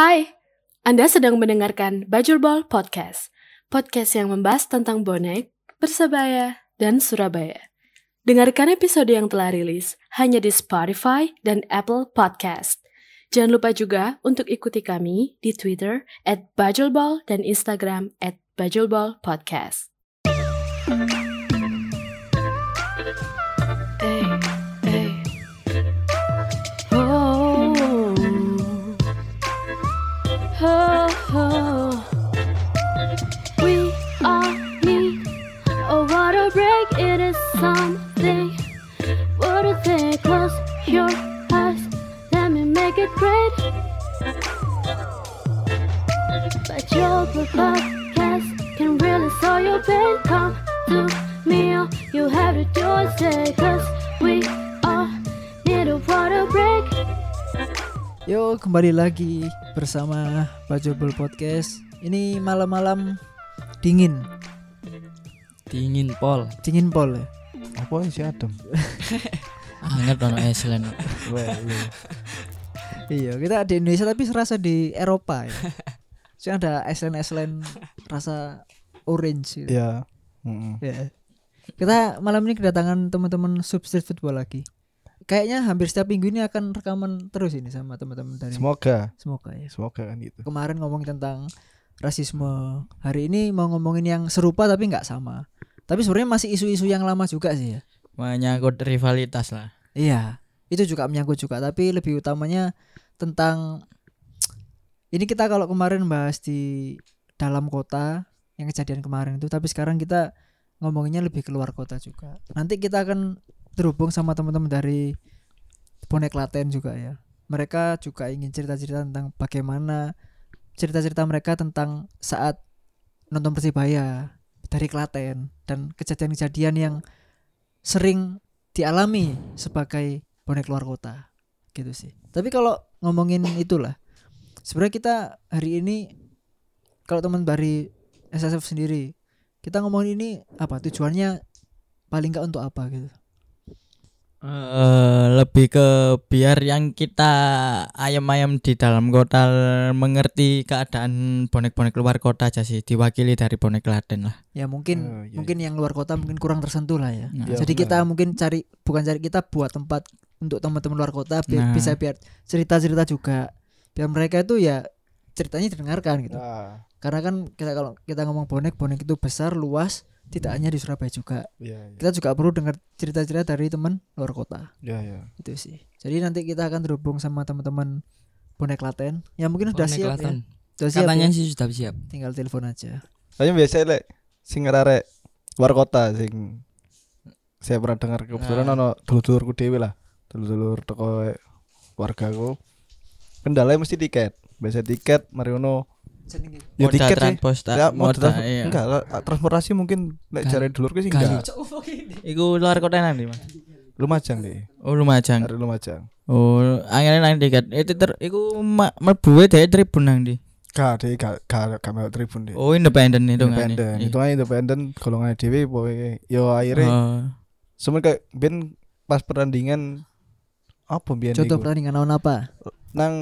Hai, Anda sedang mendengarkan Bajurbol Podcast. Podcast yang membahas tentang bonek, Persebaya, dan Surabaya. Dengarkan episode yang telah rilis hanya di Spotify dan Apple Podcast. Jangan lupa juga untuk ikuti kami di Twitter at dan Instagram at Podcast. We all need a water break. It is something. What a thing. Close your eyes. Let me make it great. But your podcast can really solve your pain. Come to me. All you have to do is say, cause we all need a water break. Yo kembali lagi bersama Bajobel Podcast Ini malam-malam dingin dingin pol Dingin pol ya Apa sih adem? anget ono Iceland Iya kita di Indonesia tapi serasa di Eropa ya Soalnya ada Iceland-Iceland rasa orange gitu. Ya. Mm-mm. Ya. Kita malam ini kedatangan teman-teman Substreet Football lagi Kayaknya hampir setiap minggu ini akan rekaman terus ini sama teman-teman dari Semoga, Semoga ya. Semoga kan gitu. Kemarin ngomong tentang rasisme. Hari ini mau ngomongin yang serupa tapi nggak sama. Tapi sebenarnya masih isu-isu yang lama juga sih ya. Menyangkut rivalitas lah. Iya, itu juga menyangkut juga, tapi lebih utamanya tentang ini kita kalau kemarin bahas di dalam kota yang kejadian kemarin itu, tapi sekarang kita ngomonginnya lebih keluar kota juga. Nanti kita akan terhubung sama teman-teman dari Bonek Klaten juga ya. Mereka juga ingin cerita-cerita tentang bagaimana cerita-cerita mereka tentang saat nonton Persibaya dari Klaten dan kejadian-kejadian yang sering dialami sebagai bonek luar kota gitu sih. Tapi kalau ngomongin itulah sebenarnya kita hari ini kalau teman dari SSF sendiri kita ngomongin ini apa tujuannya paling nggak untuk apa gitu. Eh, lebih ke biar yang kita ayam-ayam di dalam kota mengerti keadaan bonek-bonek luar kota aja sih diwakili dari bonek Klaten lah Ya mungkin Oh, iya, mungkin yang luar kota mungkin kurang tersentuh lah ya. Nah, Ya, Jadi benar. kita mungkin cari bukan cari kita buat tempat untuk teman-teman luar kota biar Nah. bisa biar cerita-cerita juga biar mereka itu ya ceritanya didengarkan gitu. Nah, Karena kan kita kalau kita ngomong bonek, bonek itu besar, luas, tidak hanya di Surabaya juga. ya, ya, Kita juga perlu dengar cerita-cerita dari teman luar kota. ya, ya. Itu sih. Jadi nanti kita akan terhubung sama teman-teman bonek Klaten. Ya mungkin sudah siap ya. Sudah siap katanya ya. sih sudah siap Tinggal telepon aja. Hanya biasa lek sing arek luar kota sing saya pernah dengar kebetulan Nah. ono dulur-dulurku dhewe lah. Dulur-dulur teko keluargaku. Kendalanya mesti tiket. Biasa tiket mari ono ya Moda tiket sih. transporta Ya, moda moda, iya. enggak transportasi mungkin lek Gali. jare dulurku sih enggak. Iku luar kota nanti mas Lumajang deh. Oh Lumajang Dari Lumajang. Oh akhirnya nang tiket Itu ter Iku ma- mlebu dari tribun nang di Gak deh, gak gak gak tribun deh. Oh independen itu kan independen itu aja independen golongan dhewe pokoknya yo akhirnya Oh semen kayak ben pas pertandingan apa biyen Contoh pertandingan lawan apa? nang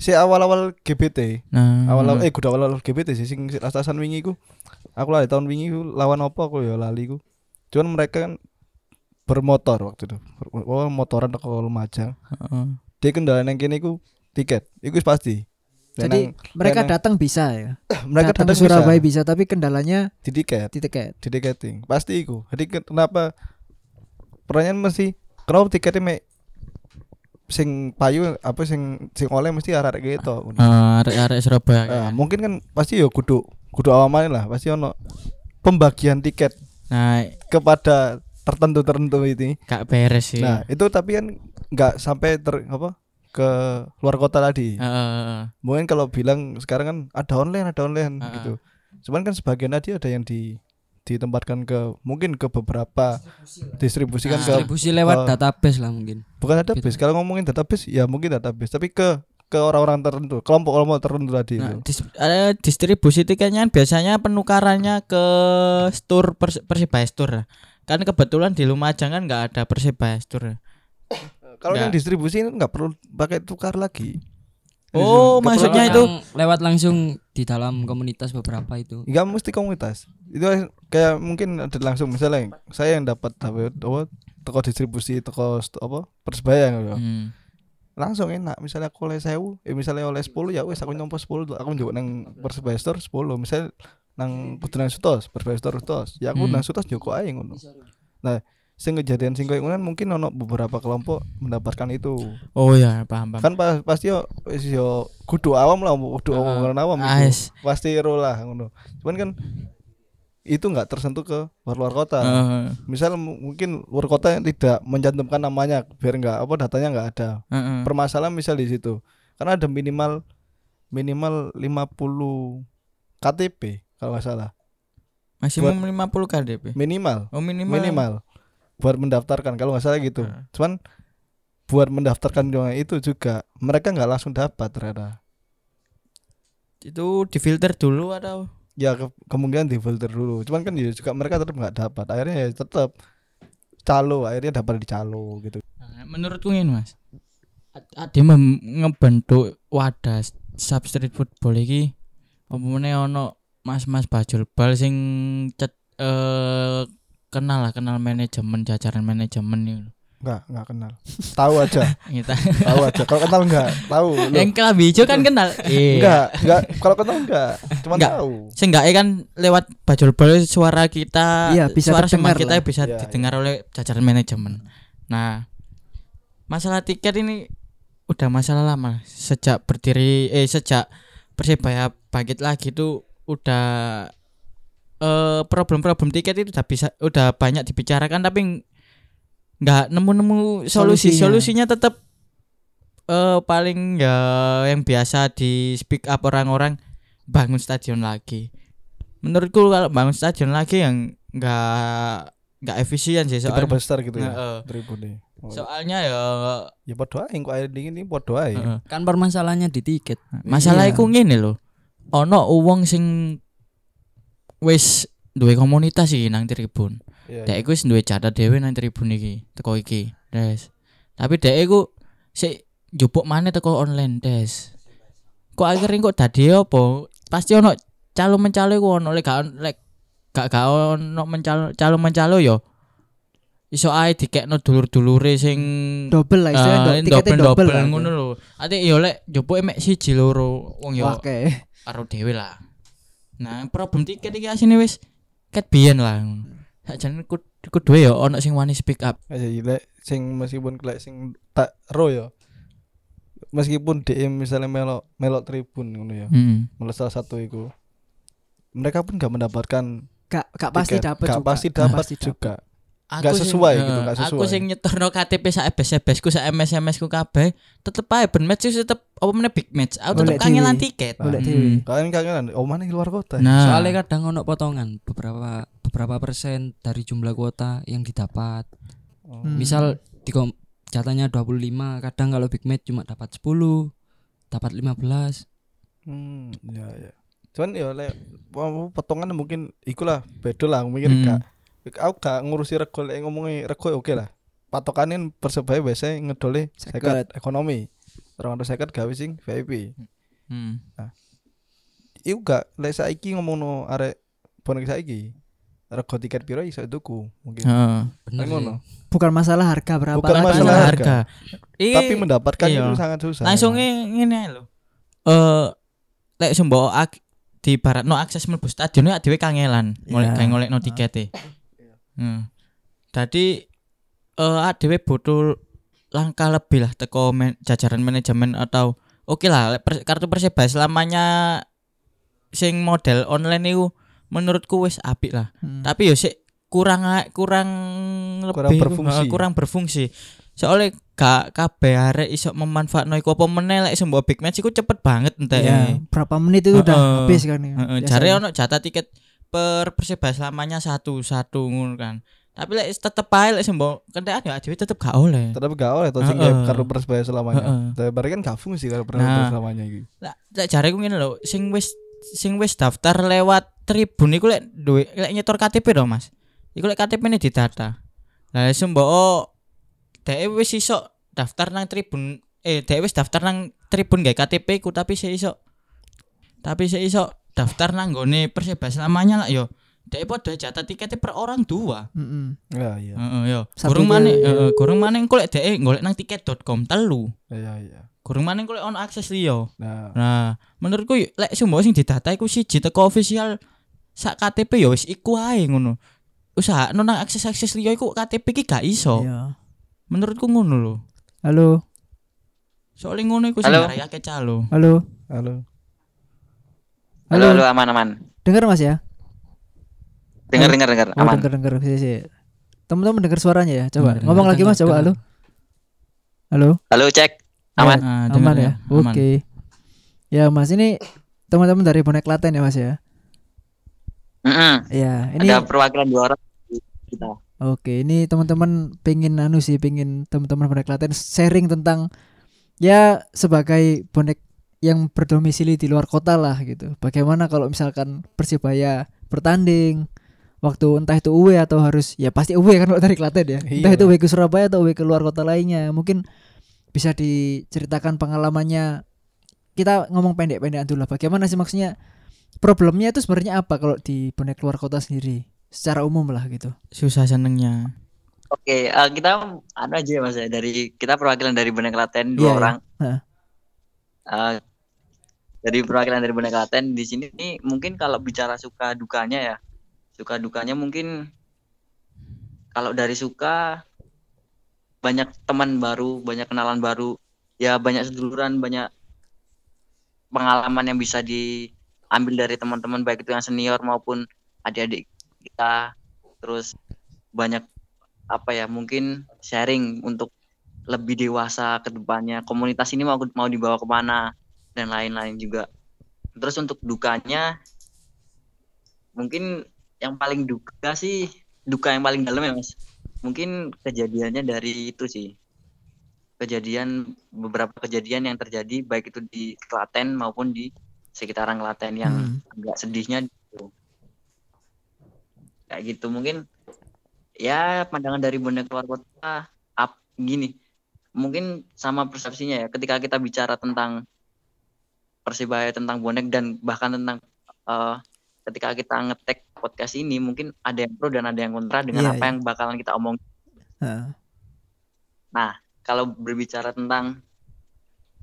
si awal-awal GBT Nah. Awal-awal eh kudu awal-awal GBT sih sing atasan wingi ku aku lali tahun wingi ku lawan apa aku ya lali ku cuman mereka kan bermotor waktu itu. Oh, motoran ke Lumajang. Heeh. dia kendala nang kene ku tiket. Iku wis pasti. Jadi mereka datang bisa ya. mereka datang datang ke Surabaya bisa bisa. tapi kendalanya di tiket. di tiket. di tiketing. Pasti iku. Jadi ke- kenapa? Pertanyaan mesti kenapa tiketnya me sing payu apa sing sing oleh mesti arek gitu. Eh, arek-arek Surabaya. Nah, mungkin kan pasti ya kudu kudu awaman lah pasti ono pembagian tiket Nah kepada tertentu tertentu itu gak beres sih. Nah itu tapi kan nggak sampai ter apa ke luar kota tadi. Heeh. mungkin kalau bilang sekarang kan ada online ada online Heeh. gitu. Cuman kan sebagian tadi ada yang di ditempatkan ke mungkin ke beberapa distribusi kan ke distribusi lewat database lah mungkin bukan database kalau ngomongin database ya mungkin database tapi ke ke orang-orang tertentu kelompok-kelompok tertentu tadi Nah, itu dis- ada distribusi tiketnya kan biasanya penukarannya ke store Pers- Persibaya Store. Kan kebetulan di Lumajang kan nggak ada Persibaya Store. kalau nggak. yang distribusi itu nggak perlu pakai tukar lagi Oh, Kebetulan- maksudnya itu lewat langsung di dalam komunitas beberapa itu. Enggak mesti komunitas. Itu kayak mungkin ada langsung misalnya saya yang dapat apa apa toko distribusi toko apa persebaya gitu. Hmm. Langsung enak misalnya aku oleh 1000, eh misalnya oleh 10 ya wes aku nyompo 10 tuh. aku njuk nang persebaya store 10. Misalnya nang kudu nang Sutos, persebaya store Sutos. Ya aku Hmm. nang Sutos joko ae ngono. Nah, sing kejadian sing koyo kan mungkin ono beberapa kelompok mendapatkan itu. Oh ya, paham paham. Kan pas, pasti yo wis yo kudu awam lah, kudu Heeh. orang awam Ah, itu. Pasti ro lah ngono. Cuman kan itu nggak tersentuh ke luar, luar kota. Heeh. Misal mu- mungkin luar kota yang tidak mencantumkan namanya biar nggak apa datanya nggak ada. Heeh. Permasalahan misal di situ. Karena ada minimal minimal 50 KTP kalau nggak salah. Maksimum 50 KDP. Minimal, Oh, minimal. minimal buat mendaftarkan kalau nggak salah gitu. Cuman buat mendaftarkan juga itu juga mereka nggak langsung dapat ternyata. Itu difilter dulu atau? Ya ke- kemungkinan di filter dulu. Cuman kan ya juga mereka tetap nggak dapat. Akhirnya ya tetap calo, akhirnya dapat di calo gitu. Nah, menurutku ini Mas. Ada mem- ngebentuk wadah sub street football iki umpamane ono mas-mas bajul bal sing cet, eh kenal lah kenal manajemen jajaran manajemen itu. Enggak, enggak kenal. Tahu aja, Kita tahu aja. Kalau kenal enggak, tahu. Loh, yang kelambi hijau kan kenal. Iya. Enggak, enggak. Kalau kenal enggak, cuma Enggak. tahu. Seenggaknya kan lewat bajul bal suara kita Iya, bisa suara terdengar kita lah. bisa Iya, didengar oleh jajaran manajemen. Nah, masalah tiket ini udah masalah lama sejak berdiri eh sejak Persebaya bangkit lagi tuh udah eh problem-problem tiket itu udah bisa udah banyak dibicarakan tapi nggak nemu-nemu solusi Solusinya. solusinya tetap eh paling ya yang biasa di speak up orang-orang bangun stadion lagi menurutku kalau bangun stadion lagi yang nggak nggak efisien sih soalnya Diperbesar gitu ya. Tribunnya. Oh, soalnya ya ya ae kok air dingin ini ae. heeh. Kan permasalahannya di tiket. masalah Iya. ngene lho ono wong sing wis duwe komunitas iki nang tribun Iya. dek iku wis duwe catat dhewe nang tribun iki teko iki des tapi dek iku sik njupuk maneh teko online des kok akhirnya kok dadi apa pasti ono calo mencalo iku ono lek gak lek gak gak ono mencalo calo mencalo yo iso ae dikekno dulur-dulure sing double lah istilahnya Ah, tiketnya double double, ngono lho. Ate yo lek njupuk emek siji loro wong yo Oke. karo dhewe lah. Nah, problem tiket iki asine wis ket biyen lah. Sakjane kud kudu yo ono sing wani speak up. Aja lek sing meskipun lek sing tak ro ya. Meskipun DM misalnya melok melok tribun ngono ya. Melok salah satu itu. Mereka pun gak mendapatkan Gak gak pasti dapat Gak juga. Gak pasti dapat. juga. Nggak sesuai gitu, nggak Aku sesuai. sing nyetorno KTP sak ebes-ebesku sak MS-MS ku kabeh tetep ae ben match tetep apa meneh big match. Aku tetep kangelan tiket. Golek Hmm. dhewe. Kalian kangen oh mana di luar kota. Nah, Soalnya kadang ono potongan beberapa beberapa persen dari jumlah kuota yang didapat. Oh. Hmm. Misal di jatahnya 25, kadang kalau big match cuma dapat 10, dapat 15. Hmm, ya ya. Cuman ya apa, potongan mungkin ikulah beda lah mikir Hmm. gak aku gak ngurusi rego lek ngomongi rego ya oke lah. Patokanin persebaya biasanya ngedole Seket. seket ekonomi. Orang seket gawe sing VIP. Hmm. Iku gak lek saiki ngomongno arek bonek saiki. Rego tiket piro iso tuku mungkin. Heeh. Bener ngono. Bukan masalah harga berapa Bukan lagi. masalah harga. Iki Tapi mendapatkan iya. itu sangat susah. langsung ngene lho. Eh lek sembo di barat no akses mlebu stadion ya dhewe kangelan ngolek Iya. gawe ngolekno tikete. Hmm. Dadi eh dhewe butuh langkah lebih lah teko man- jajaran manajemen atau oke lah lek per- kartu persebaya selamanya sing model online itu menurutku wis apik lah. Hmm. Tapi yo sik kurang kurang lebih Kurang berfungsi. eh, kurang berfungsi. Soalnya gak kabeh arek iso memanfaatno iku apa meneh lek sembo big match iku cepet banget entek. Ya, berapa menit itu udah Heeh. habis kan ya. Heeh, biasanya. jare ono jatah tiket per persebaya selamanya satu satu ngono kan. Tapi lek tetep ae lek sembo kentekan ya dhewe tetep gak oleh. Tetap gak oleh to sing gawe kartu persebaya selamanya. Tapi kan gak fungsi kartu Nah. persebaya selamanya iki. Lah lek jareku ngene lho, sing wis sing wis daftar lewat tribun iku lek duwe lek nyetor KTP dong Mas. Iku lek KTP ini didata. Lah sembo dhek wis iso daftar nang tribun eh dhek wis daftar nang tribun gak KTP ku tapi saya iso tapi saya iso daftar nanggone Persebaya selamanya lah yo Dek podo jatah tiketnya per orang dua. Mm-mm. Ya iya. Heeh yo. Ke- maneh heeh, kurang maneh engko lek dek golek nang tiket.com telu. Iya iya. Kurang maneh engko lek ono akses liya. Nah, Nah, menurutku lek sumbo sing didata iku siji teko official sak KTP ya wis iku ae ngono. Usaha nang akses-akses liya iku KTP ki gak iso. Iya. Menurutku ngono lho. Halo, Soalnya ngono iku sing akeh calo. halo. halo. Halo, Halo. halo, aman, aman. Dengar Mas ya? Dengar, dengar, dengar, Oh, aman. dengar dengar sih sih. Teman-teman dengar suaranya ya? Coba Dengar, ngomong dengar. lagi Mas, coba halo. Halo. Halo, cek. Aman. Ah, Aman ya? Aman. Oke. Ya Mas, ini teman-teman dari bonek Klaten ya Mas ya? Mm-mm. Ya, ini Ada perwakilan dua orang kita. Oke, ini teman-teman pengen anu sih, pengen teman-teman bonek Klaten sharing tentang ya sebagai bonek yang berdomisili di luar kota lah gitu. Bagaimana kalau misalkan Persibaya bertanding waktu entah itu away atau harus ya pasti away kan kalau dari Klaten ya. Entah Iya. itu away ke Surabaya atau away ke luar kota lainnya. Mungkin bisa diceritakan pengalamannya. Kita ngomong pendek-pendekan dulu lah. Bagaimana sih maksudnya problemnya itu sebenarnya apa kalau di bonek luar kota sendiri? Secara umum lah gitu. Susah senengnya. Oke, eh, kita anu aja ya Mas ya dari kita perwakilan dari Benek Klaten dua Iya, iya. orang. Heeh. Eh, dari perwakilan dari Benek Klaten di sini nih mungkin kalau bicara suka dukanya ya. Suka dukanya mungkin kalau dari suka banyak teman baru, banyak kenalan baru, ya banyak seduluran, banyak pengalaman yang bisa diambil dari teman-teman baik itu yang senior maupun adik-adik kita. Terus banyak apa ya mungkin sharing untuk lebih dewasa ke depannya komunitas ini mau mau dibawa ke mana dan lain-lain juga. Terus untuk dukanya mungkin yang paling duka sih duka yang paling dalam ya mas. Mungkin kejadiannya dari itu sih. Kejadian beberapa kejadian yang terjadi baik itu di Klaten maupun di sekitaran Klaten yang Hmm. agak sedihnya gitu. kayak gitu. Mungkin ya pandangan dari bonek luar kota up gini. Mungkin sama persepsinya ya ketika kita bicara tentang persibaya tentang bonek dan bahkan tentang eh, ketika kita ngetek podcast ini mungkin ada yang pro dan ada yang kontra dengan Iya, apa iya. yang bakalan kita omong Heeh. kalau berbicara tentang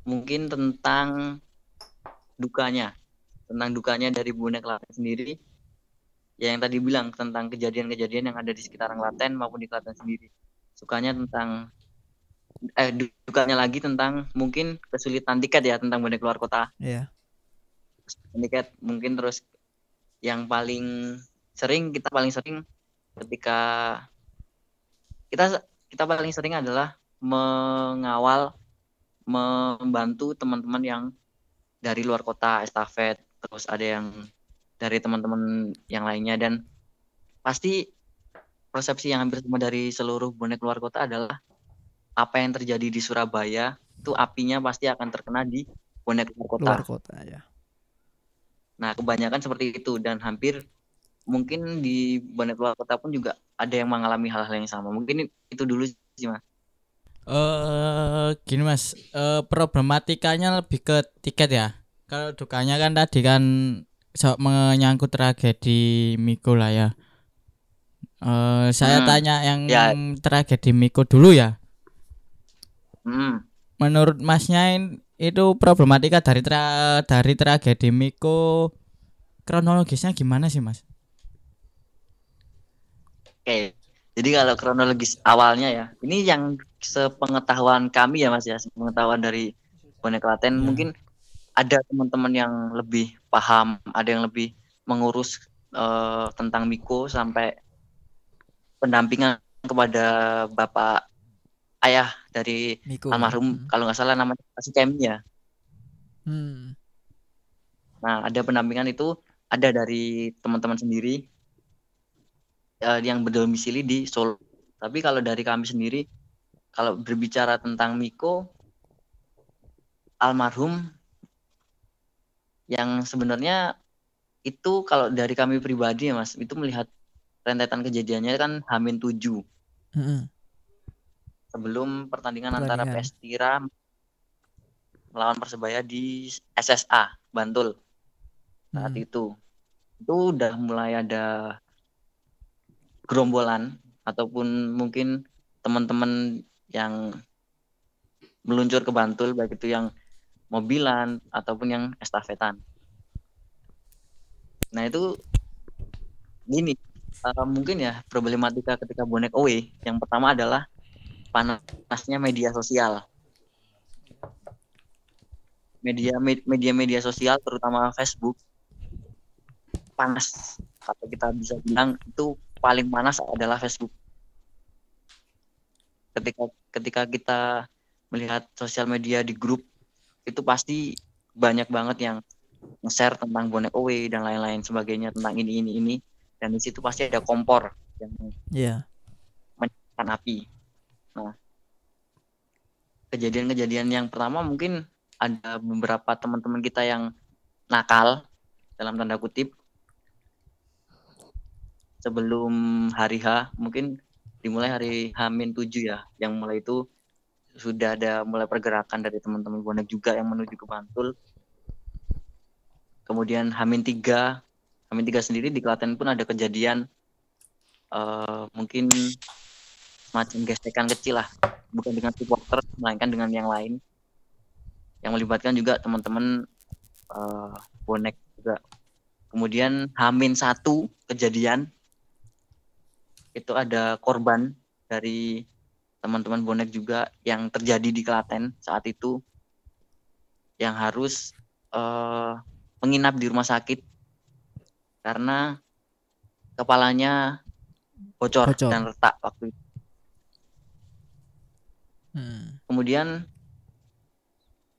mungkin tentang dukanya tentang dukanya dari bonek Klaten sendiri ya yang tadi bilang tentang kejadian-kejadian yang ada di sekitaran Klaten maupun di Klaten sendiri sukanya tentang eh dukanya lagi tentang mungkin kesulitan tiket ya tentang bonek luar kota Iya. tiket mungkin terus yang paling sering kita paling sering ketika kita kita paling sering adalah mengawal membantu teman-teman yang dari luar kota estafet terus ada yang dari teman-teman yang lainnya dan pasti persepsi yang hampir sama dari seluruh bonek luar kota adalah apa yang terjadi di Surabaya itu apinya pasti akan terkena di bonek luar kota. Luar kota ya. Nah, kebanyakan seperti itu dan hampir mungkin di bonek luar kota pun juga ada yang mengalami hal-hal yang sama. Mungkin itu dulu sih, Mas. Eh gini Mas, eh problematikanya lebih ke tiket ya. Kalau dukanya kan tadi kan so, menyangkut tragedi Miko lah ya. Eh saya Hmm, tanya yang ya. tragedi Miko dulu ya. Hmm. Menurut Masnya in- itu problematika dari tra dari tragedi Miko kronologisnya gimana sih Mas? Oke. Jadi kalau kronologis awalnya ya, ini yang sepengetahuan kami ya Mas ya, sepengetahuan dari bonek Klaten Ya. mungkin ada teman-teman yang lebih paham, ada yang lebih mengurus eh, tentang Miko sampai pendampingan kepada Bapak ayah dari Miko. almarhum kalau nggak salah namanya Pak Sukemi ya. Hmm. Nah, ada pendampingan itu ada dari teman-teman sendiri eh, yang berdomisili di Solo. Tapi kalau dari kami sendiri, kalau berbicara tentang Miko, almarhum yang sebenarnya itu kalau dari kami pribadi ya Mas, itu melihat rentetan kejadiannya kan Hamin 7 Mm-mm. Sebelum pertandingan, antara Pertandingan. PS Tira melawan Persebaya di SSA Bantul saat Hmm. itu itu udah mulai ada gerombolan ataupun mungkin teman-teman yang meluncur ke Bantul baik itu yang mobilan ataupun yang estafetan. Nah itu gini eh, mungkin ya problematika ketika bonek away yang pertama adalah panasnya media sosial. Media media media sosial terutama Facebook panas atau kita bisa bilang itu paling panas adalah Facebook. Ketika ketika kita melihat sosial media di grup itu pasti banyak banget yang nge-share tentang bonek away dan lain-lain sebagainya tentang ini ini ini dan di situ pasti ada kompor yang Iya. menyalakan api. Nah, kejadian-kejadian yang pertama mungkin ada beberapa teman-teman kita yang nakal dalam tanda kutip sebelum hari H mungkin dimulai hari H-7 ya yang mulai itu sudah ada mulai pergerakan dari teman-teman bonek juga yang menuju ke Bantul. Kemudian H-3 H-3 sendiri di Klaten pun ada kejadian eh, mungkin semacam gesekan kecil lah. Bukan dengan supporter melainkan dengan yang lain. Yang melibatkan juga teman-teman eh, bonek juga. Kemudian Hamin satu kejadian. Itu ada korban dari teman-teman bonek juga yang terjadi di Klaten saat itu. Yang harus eh, menginap di rumah sakit. Karena kepalanya bocor, Bocor. dan retak waktu itu. Hmm. kemudian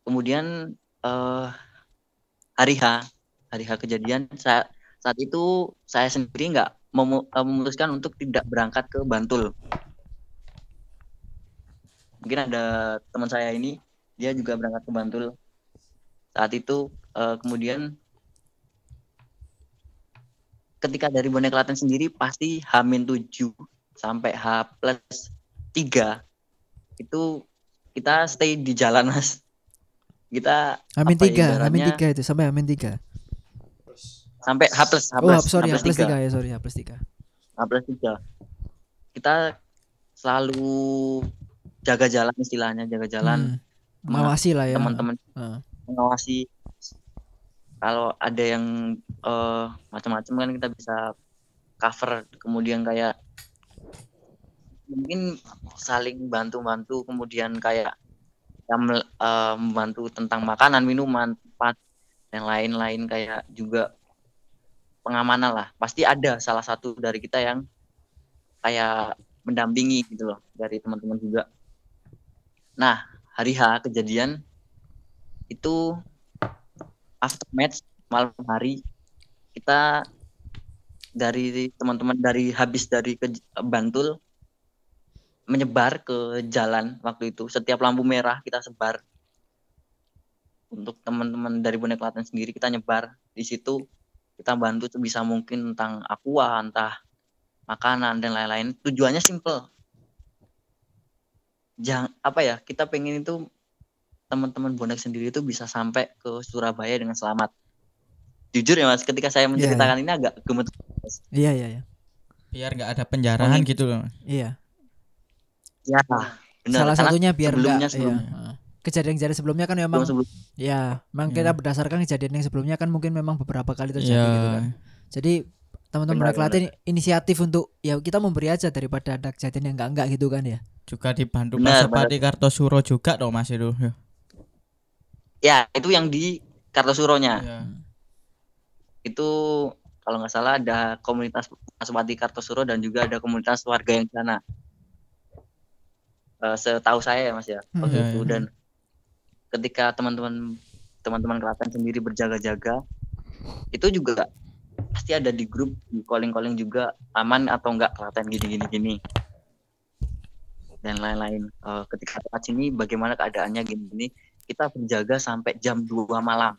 kemudian eh hari H hari H kejadian saya saat itu saya sendiri nggak memu- eh, memutuskan untuk tidak berangkat ke Bantul mungkin ada teman saya ini dia juga berangkat ke Bantul saat itu eh, kemudian ketika dari Bonek Klaten sendiri pasti H-7 sampai H plus 3 itu kita stay di jalan mas kita Amin ya, tiga, Amin tiga itu sampai Amin tiga. sampai H plus H Oh, plus sorry, H plus tiga ya, sorry, H plus tiga. H plus tiga kita selalu jaga jalan istilahnya jaga jalan Hmm. Mengawasi lah ya. teman-teman Heeh. mengawasi kalau ada yang eh, macam-macam kan kita bisa cover kemudian kayak mungkin saling bantu-bantu kemudian kayak yang eh, membantu tentang makanan minuman tempat dan lain-lain kayak juga pengamanan lah. Pasti ada salah satu dari kita yang kayak mendampingi gitu loh dari teman-teman juga. Nah hari H kejadian itu after match malam hari kita dari teman-teman dari habis dari ke Bantul menyebar ke jalan waktu itu. Setiap lampu merah kita sebar. Untuk teman-teman dari bonek Klaten sendiri kita nyebar. Di situ kita bantu sebisa mungkin tentang aqua entah makanan dan lain-lain. Tujuannya simple. Jangan apa ya kita pengen itu teman-teman bonek sendiri itu bisa sampai ke Surabaya dengan selamat. Jujur ya mas ketika saya menceritakan ini agak gemeter. Iya, iya, iya. biar nggak ada penjarahan Mungkin- gitu loh Iya. Ya benar Salah Karena satunya biar sebelumnya enggak sebelum, iya. Heeh. Kejadian-kejadian sebelumnya kan memang sebelum ya, memang Iya. kita berdasarkan kejadian yang sebelumnya kan mungkin memang beberapa kali terjadi Iya. gitu kan. Jadi teman-teman Bonek Klaten inisiatif untuk ya kita memberi aja daripada ada kejadian yang enggak-enggak gitu kan ya. juga dibantu Benar, Pasepati Kartosuro juga dong mas itu Ya. ya itu yang di Kartosuronya Iya. itu kalau nggak salah ada komunitas Pasupati Kartosuro dan juga ada komunitas warga yang sana Eh, setahu saya ya mas ya Hmm. waktu Iya, itu. iya. dan ketika teman-teman teman-teman Klaten sendiri berjaga-jaga itu juga pasti ada di grup di calling-calling juga aman atau enggak Klaten? Gini-gini gini dan lain-lain. Eh, ketika saat sini bagaimana keadaannya? Gini-gini kita berjaga sampai jam 2 malam.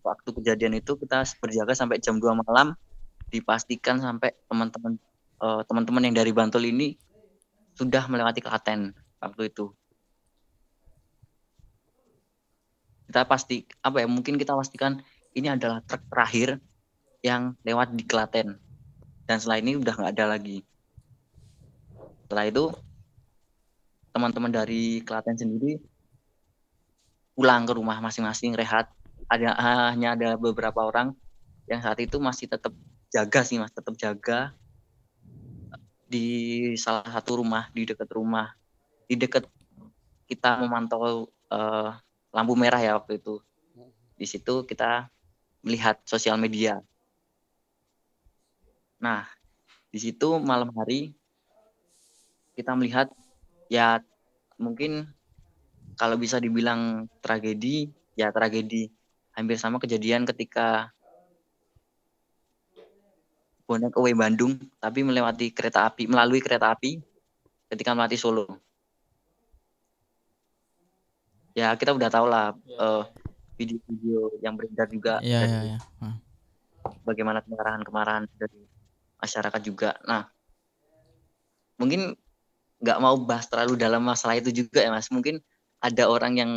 Waktu kejadian itu kita berjaga sampai jam 2 malam. Dipastikan sampai teman-teman eh, teman-teman yang dari Bantul ini sudah melewati Klaten waktu itu. Kita pasti apa ya mungkin kita pastikan ini adalah truk terakhir yang lewat di Klaten. Dan setelah ini udah nggak ada lagi. Setelah itu teman-teman dari Klaten sendiri pulang ke rumah masing-masing rehat. Ada hanya ada beberapa orang yang saat itu masih tetap jaga sih mas tetap jaga di salah satu rumah di dekat rumah. Di dekat kita memantau eh, lampu merah ya waktu itu. Di situ kita melihat sosial media. Nah di situ malam hari kita melihat ya mungkin kalau bisa dibilang tragedi ya tragedi. Hampir sama kejadian ketika bonek away Bandung tapi melewati kereta api melalui kereta api ketika melewati Solo ya kita udah tahu lah eh, video-video yang beredar juga Iya dari iya iya. Ah. bagaimana kemarahan-kemarahan dari masyarakat juga. Nah, mungkin nggak mau bahas terlalu dalam masalah itu juga ya mas. Mungkin ada orang yang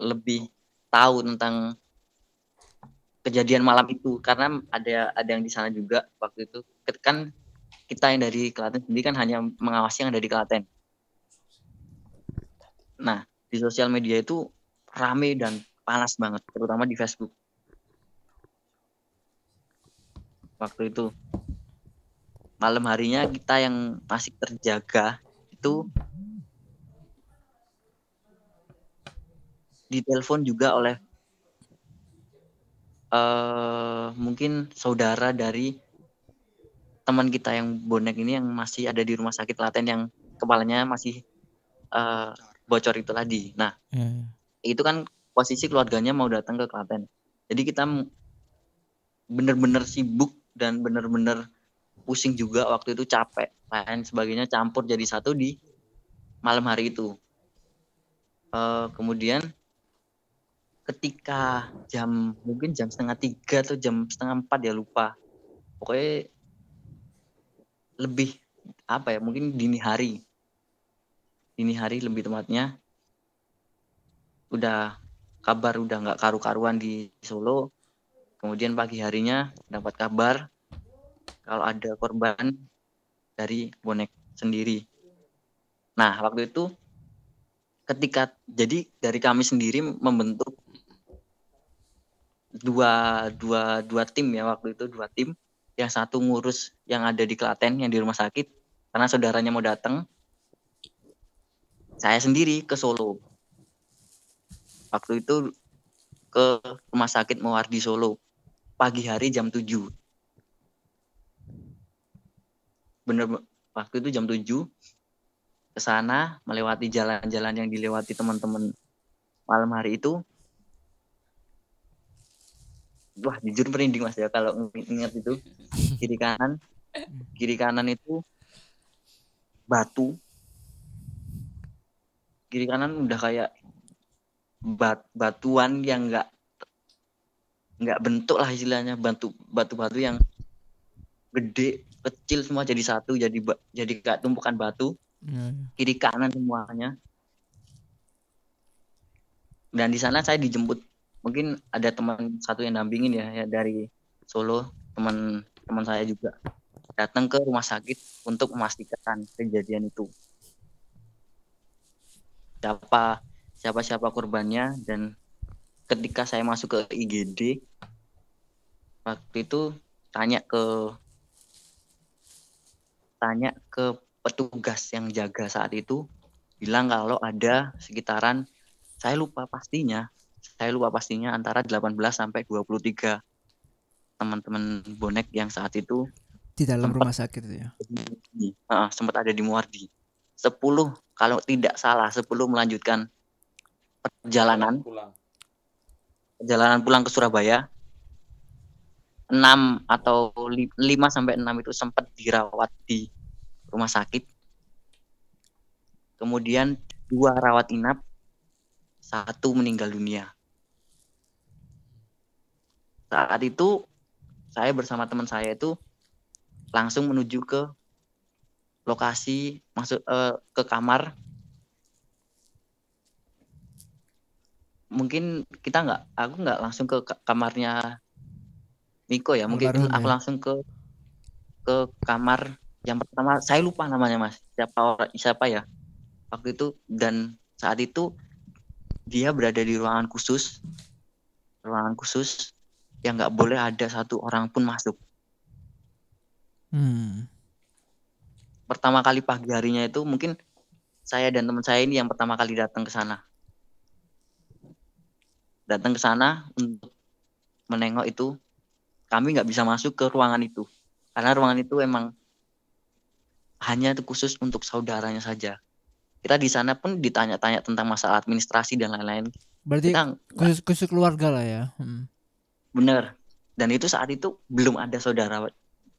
lebih tahu tentang kejadian malam itu karena ada ada yang di sana juga waktu itu. Kan kita yang dari Klaten sendiri kan hanya mengawasi yang ada di Klaten. Nah, di sosial media itu rame dan panas banget, terutama di Facebook. Waktu itu malam harinya kita yang masih terjaga itu ditelepon juga oleh eh mungkin saudara dari teman kita yang bonek ini yang masih ada di rumah sakit Klaten yang kepalanya masih eh, bocor itu tadi. Nah, iya. itu kan posisi keluarganya mau datang ke Klaten. Jadi kita bener-bener sibuk dan bener-bener pusing juga waktu itu capek lain sebagainya campur jadi satu di malam hari itu. Eh, kemudian ketika jam mungkin jam setengah tiga atau jam setengah empat ya lupa. Pokoknya lebih apa ya mungkin dini hari. Dini hari lebih tepatnya udah kabar udah nggak karu-karuan di Solo. Kemudian pagi harinya dapat kabar kalau ada korban dari bonek sendiri. Nah, waktu itu ketika jadi dari kami sendiri membentuk dua dua dua tim ya waktu itu dua tim. Yang satu ngurus yang ada di Klaten yang di rumah sakit karena saudaranya mau datang saya sendiri ke Solo. Waktu itu ke rumah sakit Mewardi Solo pagi hari jam 7 bener waktu itu jam 7 ke sana melewati jalan-jalan yang dilewati teman-teman malam hari itu wah jujur merinding mas ya kalau ingat itu. Kiri kanan. Kiri kanan itu batu. Kiri kanan udah kayak bat batuan yang enggak nggak bentuk lah istilahnya. Batu batu-batu yang gede kecil semua jadi satu jadi jadi kayak tumpukan batu. Iya. kiri kanan semuanya. Dan di sana saya dijemput mungkin ada teman satu yang dampingin ya, ya dari Solo. Teman teman saya juga datang ke rumah sakit untuk memastikan kejadian itu. Siapa siapa siapa korbannya dan ketika saya masuk ke IGD waktu itu tanya ke tanya ke petugas yang jaga saat itu bilang kalau ada sekitaran saya lupa pastinya saya lupa pastinya antara 18 sampai 23 teman-teman bonek yang saat itu di dalam rumah sakit itu ya. uh, sempat ada di Muardi 10 kalau tidak salah 10 melanjutkan perjalanan perjalanan pulang ke Surabaya 6 atau 5 sampai 6 itu sempat dirawat di rumah sakit. Kemudian dua rawat inap, satu meninggal dunia. Saat itu saya bersama teman saya itu langsung menuju ke lokasi masuk eh, ke kamar. Mungkin kita nggak aku nggak langsung ke ka- kamarnya Miko ya. Mungkin Almarhum aku ya. langsung ke ke kamar. Yang pertama saya lupa namanya mas. Siapa orang siapa ya? Waktu itu dan saat itu dia berada di ruangan khusus ruangan khusus yang nggak boleh ada satu orang pun masuk Hmm. pertama kali pagi harinya itu mungkin saya dan teman saya ini yang pertama kali datang ke sana. Datang ke sana untuk menengok itu, kami nggak bisa masuk ke ruangan itu karena ruangan itu emang hanya khusus untuk saudaranya saja. Kita di sana pun ditanya-tanya tentang masalah administrasi dan lain-lain. Berarti Kita khusus khusus keluarga lah ya. Hmm. bener. Dan itu saat itu belum ada saudara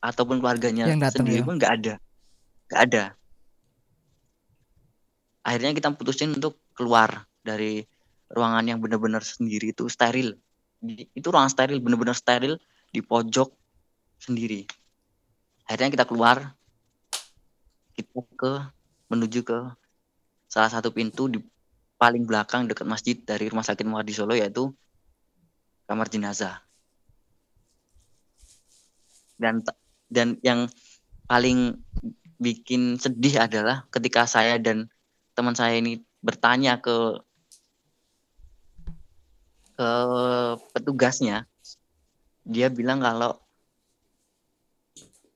ataupun keluarganya Yang datang sendiri ya? pun nggak ada, nggak ada. Akhirnya kita putusin untuk keluar dari ruangan yang benar-benar sendiri itu steril. Itu ruangan steril, benar-benar steril di pojok sendiri. Akhirnya kita keluar, kita ke menuju ke salah satu pintu di paling belakang dekat masjid dari Rumah Sakit Muardi Solo yaitu kamar jenazah. Dan dan yang paling bikin sedih adalah ketika saya dan teman saya ini bertanya ke ke petugasnya, dia bilang kalau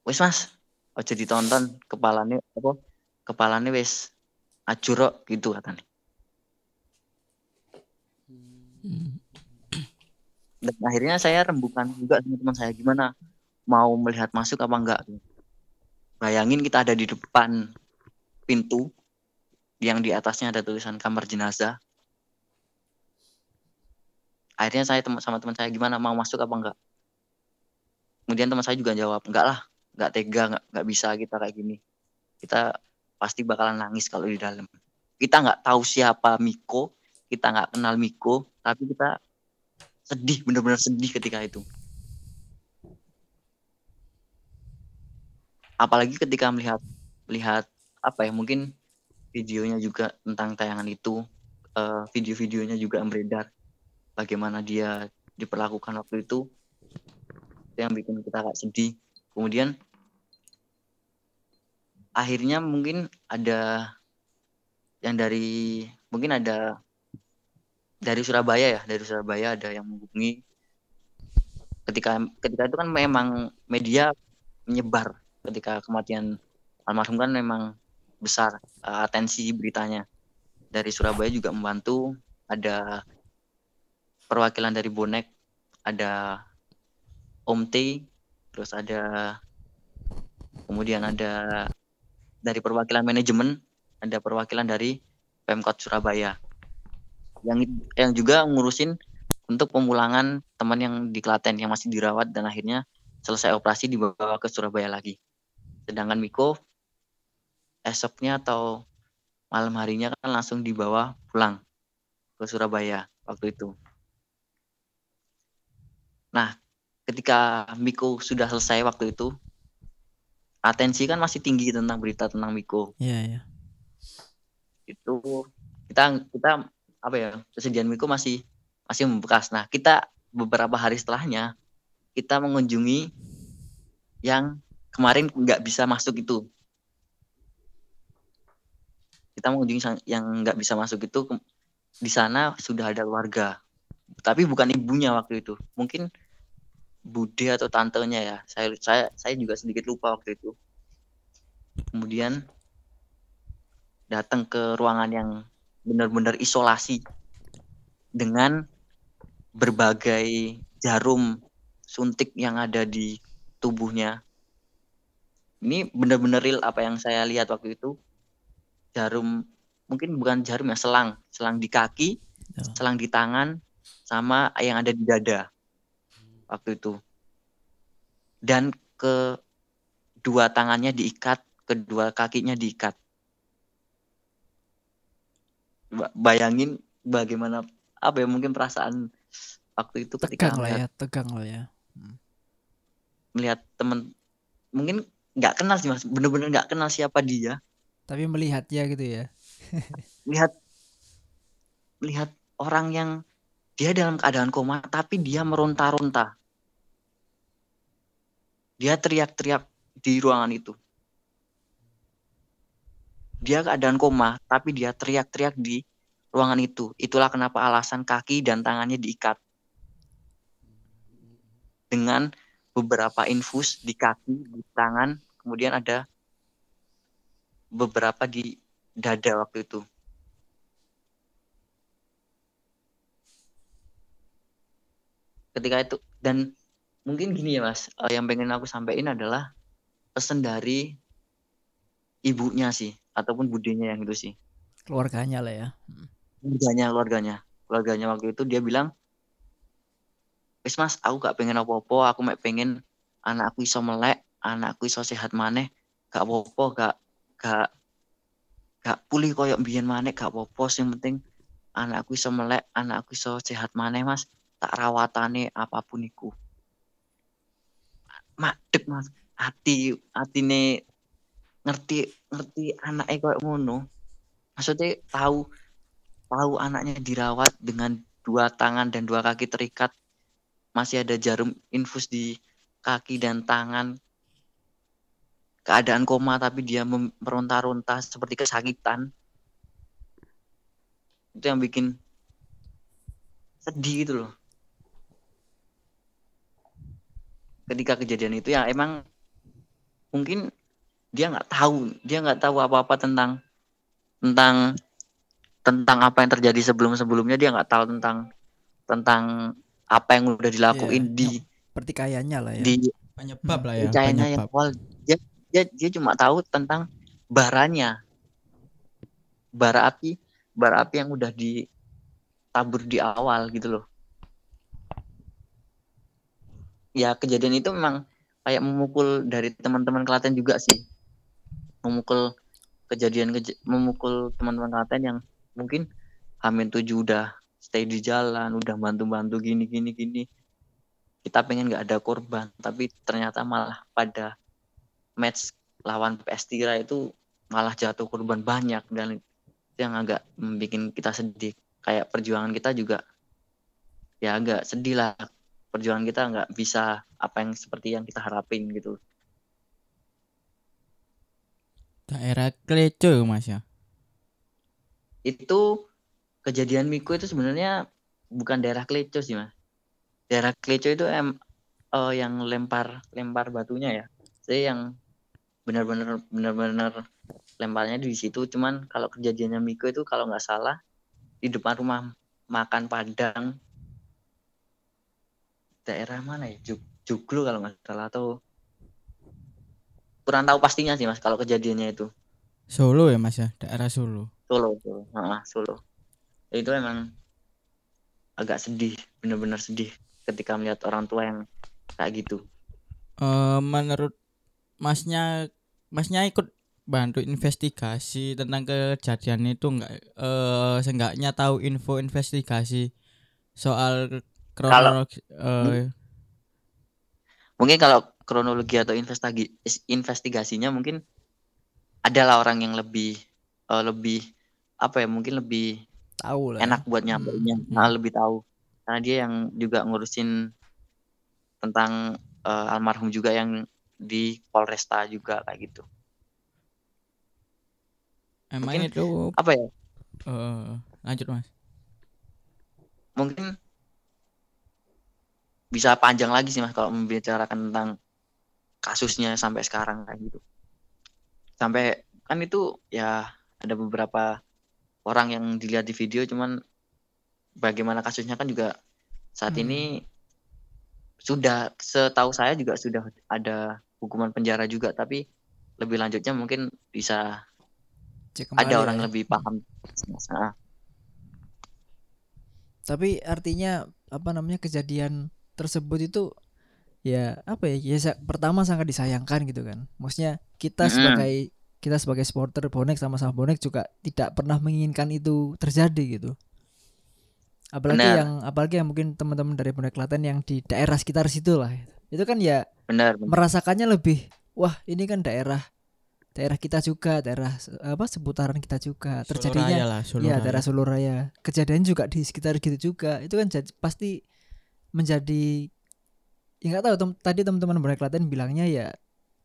wes mas, ojo ditonton kepalanya apa kepalanya wes ajurok gitu katanya. Hmm. dan akhirnya saya rembukan juga sama teman saya gimana? Mau melihat masuk apa enggak? Bayangin kita ada di depan pintu yang di atasnya ada tulisan kamar jenazah. Akhirnya saya tem- sama teman saya gimana? Mau masuk apa enggak? Kemudian teman saya juga jawab enggak lah enggak tega enggak enggak bisa kita kayak gini. Kita pasti bakalan nangis kalau di dalam. Kita nggak tahu siapa Miko kita nggak kenal Miko tapi kita sedih benar-benar sedih ketika itu. Apalagi ketika melihat melihat apa ya mungkin videonya juga tentang tayangan itu eh, video-videonya juga beredar bagaimana dia diperlakukan waktu itu. Itu yang bikin kita agak sedih. Kemudian akhirnya mungkin ada yang dari mungkin ada dari Surabaya ya dari Surabaya ada yang menghubungi. Ketika ketika itu kan memang media menyebar ketika kematian almarhum kan memang besar eh, atensi beritanya. Dari Surabaya juga membantu ada perwakilan dari bonek ada Om T terus ada kemudian ada dari perwakilan manajemen ada perwakilan dari Pemkot Surabaya yang yang juga ngurusin untuk pemulangan teman yang di Klaten yang masih dirawat dan akhirnya selesai operasi dibawa ke Surabaya lagi. Sedangkan Miko esoknya atau malam harinya kan langsung dibawa pulang ke Surabaya waktu itu. Nah, ketika Miko sudah selesai waktu itu, atensi kan masih tinggi tentang berita tentang Miko. Iya, iya. Itu kita kita apa ya kesedihan Miko masih masih membekas. Nah, kita beberapa hari setelahnya kita mengunjungi yang kemarin nggak bisa masuk itu. Kita mengunjungi yang nggak bisa masuk itu di sana sudah ada keluarga, tapi bukan ibunya waktu itu. Mungkin bude atau tantenya ya. Saya saya saya juga sedikit lupa waktu itu. Kemudian datang ke ruangan yang benar-benar isolasi dengan berbagai jarum suntik yang ada di tubuhnya. Ini benar-benar real apa yang saya lihat waktu itu. Jarum mungkin bukan jarum ya, selang, selang di kaki, Ya. selang di tangan, sama yang ada di dada waktu itu. Dan ke dua tangannya diikat, kedua kakinya diikat. Ba- Bayangin bagaimana apa ya mungkin perasaan waktu itu ketika Tegang lah melihat ya, tegang lah ya. melihat temen mungkin nggak kenal sih mas bener-bener nggak kenal siapa dia Tapi melihatnya gitu ya. lihat lihat orang yang dia dalam keadaan koma tapi dia meronta-ronta. Dia teriak-teriak di ruangan itu. Dia keadaan koma tapi dia teriak-teriak di ruangan itu. Itulah kenapa alasan kaki dan tangannya diikat. Dengan beberapa infus di kaki di tangan kemudian ada beberapa di dada waktu itu ketika itu. Dan mungkin gini ya mas. Eh, yang pengen aku sampaikan adalah pesan dari ibunya sih ataupun budenya yang itu sih. Keluarganya lah ya. Keluarganya keluarganya. Keluarganya waktu itu dia bilang wis mas aku gak pengen apa-apa. Aku mek pengen anakku iso melek anakku iso sehat maneh. Gak apa-apa gak gak gak pulih koyo mbiyen maneh gak apa-apa. Sing penting anakku iso melek anakku iso sehat maneh mas tak rawatane apa pun iku. Madep mas. Hati hatine ngerti ngerti anaknya koyo ngono. Maksudnya tahu tahu anaknya dirawat dengan dua tangan dan dua kaki terikat. Masih ada jarum infus di kaki dan tangan. Keadaan koma tapi dia meronta-ronta seperti kesakitan. Itu yang bikin sedih gitu loh ketika kejadian itu ya emang mungkin dia nggak tahu dia nggak tahu apa-apa tentang tentang tentang apa yang terjadi sebelum-sebelumnya. Dia nggak tahu tentang tentang apa yang udah dilakuin Iya, di pertikaiannya lah ya. di penyebab lah ya yang penyebab. awal. Dia, dia dia cuma tahu tentang baranya. Bara api bara api yang udah ditabur di awal gitu loh ya kejadian itu memang kayak memukul dari teman-teman Klaten juga sih. Memukul kejadian keja- memukul teman-teman Klaten yang mungkin Hamin tujuh udah stay di jalan udah bantu-bantu gini gini gini. Kita pengen nggak ada korban tapi ternyata malah pada match lawan PS Tira itu malah jatuh korban banyak dan yang agak membuat kita sedih. Kayak perjuangan kita juga ya agak sedih lah perjuangan kita nggak bisa apa yang seperti yang kita harapin gitu. Daerah Kleco mas ya? Itu kejadian Miko itu sebenarnya bukan daerah Kleco sih mas. Daerah Kleco itu em eh, yang lempar lempar batunya ya. Saya yang benar-benar benar-benar lemparnya di situ. Cuman kalau kejadiannya Miko itu kalau nggak salah di depan rumah makan Padang daerah mana ya? Jug Juglo kalau nggak salah atau kurang tahu pastinya sih mas kalau kejadiannya itu. Solo ya mas ya? Daerah Solo. Solo Solo. Solo. Itu emang agak sedih benar-benar sedih ketika melihat orang tua yang kayak gitu. Eh menurut masnya masnya ikut bantu investigasi tentang kejadian itu enggak eh seenggaknya tahu info investigasi soal kronologi eh, mungkin kalau kronologi atau investasi investigasinya mungkin adalah orang yang lebih eh, lebih apa ya mungkin lebih tahu lah ya. enak buat nyampainya Nah, lebih tahu. Karena dia yang juga ngurusin tentang eh, almarhum juga yang di Polresta juga kayak gitu. Emang Mungkin- itu apa ya? Eh lanjut mas. Mungkin bisa panjang lagi sih mas kalau membicarakan tentang kasusnya sampai sekarang kayak gitu sampai kan itu ya ada beberapa orang yang dilihat di video cuman bagaimana kasusnya kan juga saat Hmm. ini sudah setahu saya juga sudah ada hukuman penjara juga tapi lebih lanjutnya mungkin bisa Cek ada orang ya. lebih paham Nah, tapi artinya apa namanya kejadian tersebut itu ya apa ya, ya pertama sangat disayangkan gitu kan maksudnya kita sebagai kita sebagai supporter bonek sama-sama bonek juga tidak pernah menginginkan itu terjadi gitu apalagi Benar. yang apalagi yang mungkin teman-teman dari bonek Klaten yang di daerah sekitar situ lah itu kan ya benar benar merasakannya lebih wah ini kan daerah daerah kita juga daerah apa seputaran kita juga terjadinya lah, Raya. daerah Solo Raya. Kejadian juga di sekitar gitu juga. Itu kan jadi, pasti menjadi ya nggak tahu tem- tadi teman-teman Bonek Klaten bilangnya ya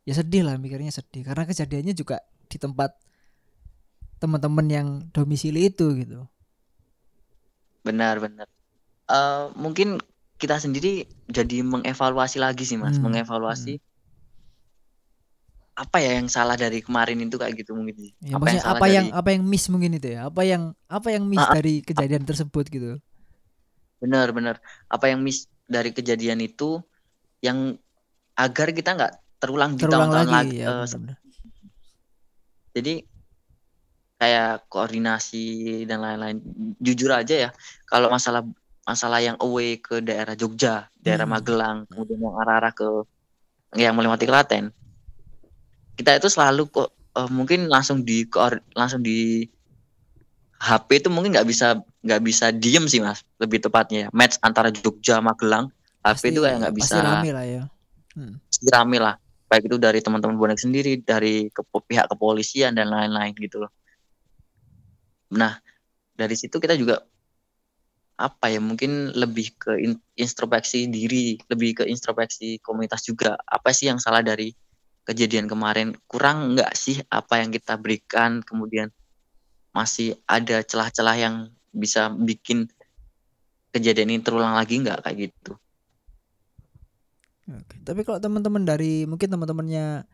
ya sedih lah mikirnya sedih karena kejadiannya juga di tempat teman-teman yang domisili itu gitu. Benar, benar. Eh, mungkin kita sendiri jadi mengevaluasi lagi sih, Mas. Hmm, Mengevaluasi apa ya yang salah dari kemarin itu kayak gitu mungkin. Ya, apa yang apa yang dari apa yang miss mungkin itu ya? Apa yang apa yang miss Ah, ah. dari kejadian tersebut gitu. Benar, benar. Apa yang miss dari kejadian itu yang agar kita nggak terulang di Terulang tahun-tahun lagi lagi. ya. benar-benar. jadi kayak koordinasi dan lain-lain. Jujur aja ya, kalau masalah masalah yang away ke daerah Jogja, daerah Hmm. Magelang, kemudian yang arah-arah ke yang melewati Klaten, kita itu selalu kok eh, mungkin langsung di langsung di HP itu mungkin nggak bisa nggak bisa diem sih mas, lebih tepatnya ya. Match antara Jogja Magelang, HP itu kayak nggak bisa Pasti rame lah ya. Hmm. pasti rame lah baik itu dari teman-teman bonek sendiri dari kepo- pihak kepolisian dan lain-lain gitu loh nah dari situ kita juga apa ya mungkin lebih ke in- introspeksi diri lebih ke introspeksi komunitas juga apa sih yang salah dari kejadian kemarin kurang nggak sih apa yang kita berikan kemudian masih ada celah-celah yang bisa bikin kejadian ini terulang lagi nggak? Kayak gitu. Oke. Tapi kalau teman-teman dari mungkin teman-temannya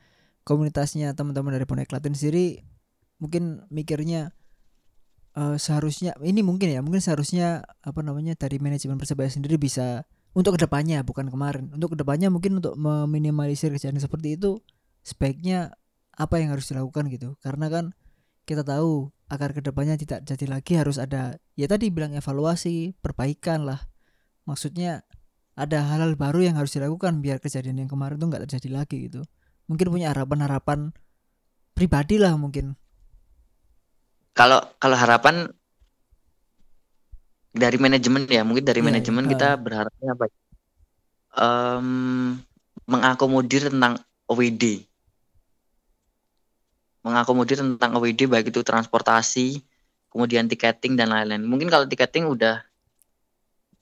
komunitasnya teman-teman dari Bonek Klaten sendiri mungkin mikirnya eh, seharusnya ini mungkin ya mungkin seharusnya apa namanya dari manajemen persebaya sendiri bisa untuk ke depannya bukan kemarin. Untuk ke depannya mungkin untuk meminimalisir kejadian seperti itu sebaiknya apa yang harus dilakukan gitu. Karena kan kita tahu agar ke depannya tidak jadi lagi harus ada ya tadi bilang evaluasi perbaikan lah maksudnya ada hal-hal baru yang harus dilakukan biar kejadian yang kemarin tuh nggak terjadi lagi gitu mungkin punya harapan-harapan pribadi lah mungkin kalau kalau harapan dari manajemen ya mungkin dari Iya, manajemen iya. kita berharapnya apa? Em, mengakomodir tentang OWD mengakomodir tentang OWD baik itu transportasi kemudian tiketing dan lain-lain. Mungkin kalau tiketing udah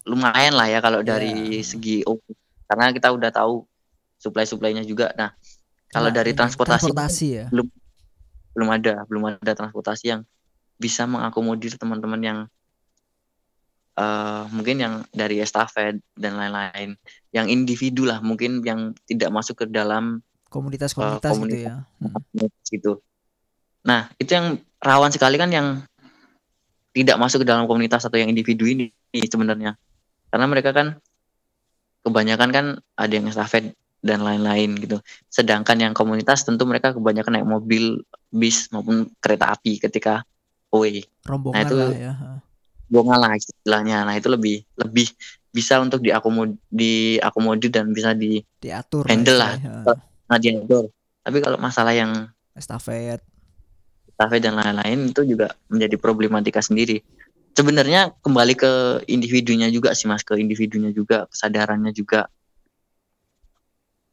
lumayan lah ya kalau dari Iya. segi OWD karena kita udah tahu supply-supply-nya juga. Nah kalau Nah, dari ini, transportasi transportasi ya. belum ada belum ada transportasi yang bisa mengakomodir teman-teman yang eh mungkin yang dari estafet dan lain-lain. Yang individu lah mungkin yang tidak masuk ke dalam komunitas-komunitas gitu komunitas. ya Hmm. komunitas gitu nah itu yang rawan sekali kan yang tidak masuk ke dalam komunitas atau yang individu ini sebenarnya karena mereka kan kebanyakan kan ada yang estafet dan lain-lain gitu sedangkan yang komunitas tentu mereka kebanyakan naik mobil bis maupun kereta api ketika away rombongan itu- lah ya ha. bongal lah istilahnya nah itu lebih lebih bisa untuk diakomodir diakomodir dan bisa di diatur Handle lah. istilahnya, nah, diatur tapi kalau masalah yang estafet. Estafet dan lain-lain itu juga menjadi problematika sendiri. Sebenarnya kembali ke individunya juga sih mas ke individunya juga kesadarannya juga.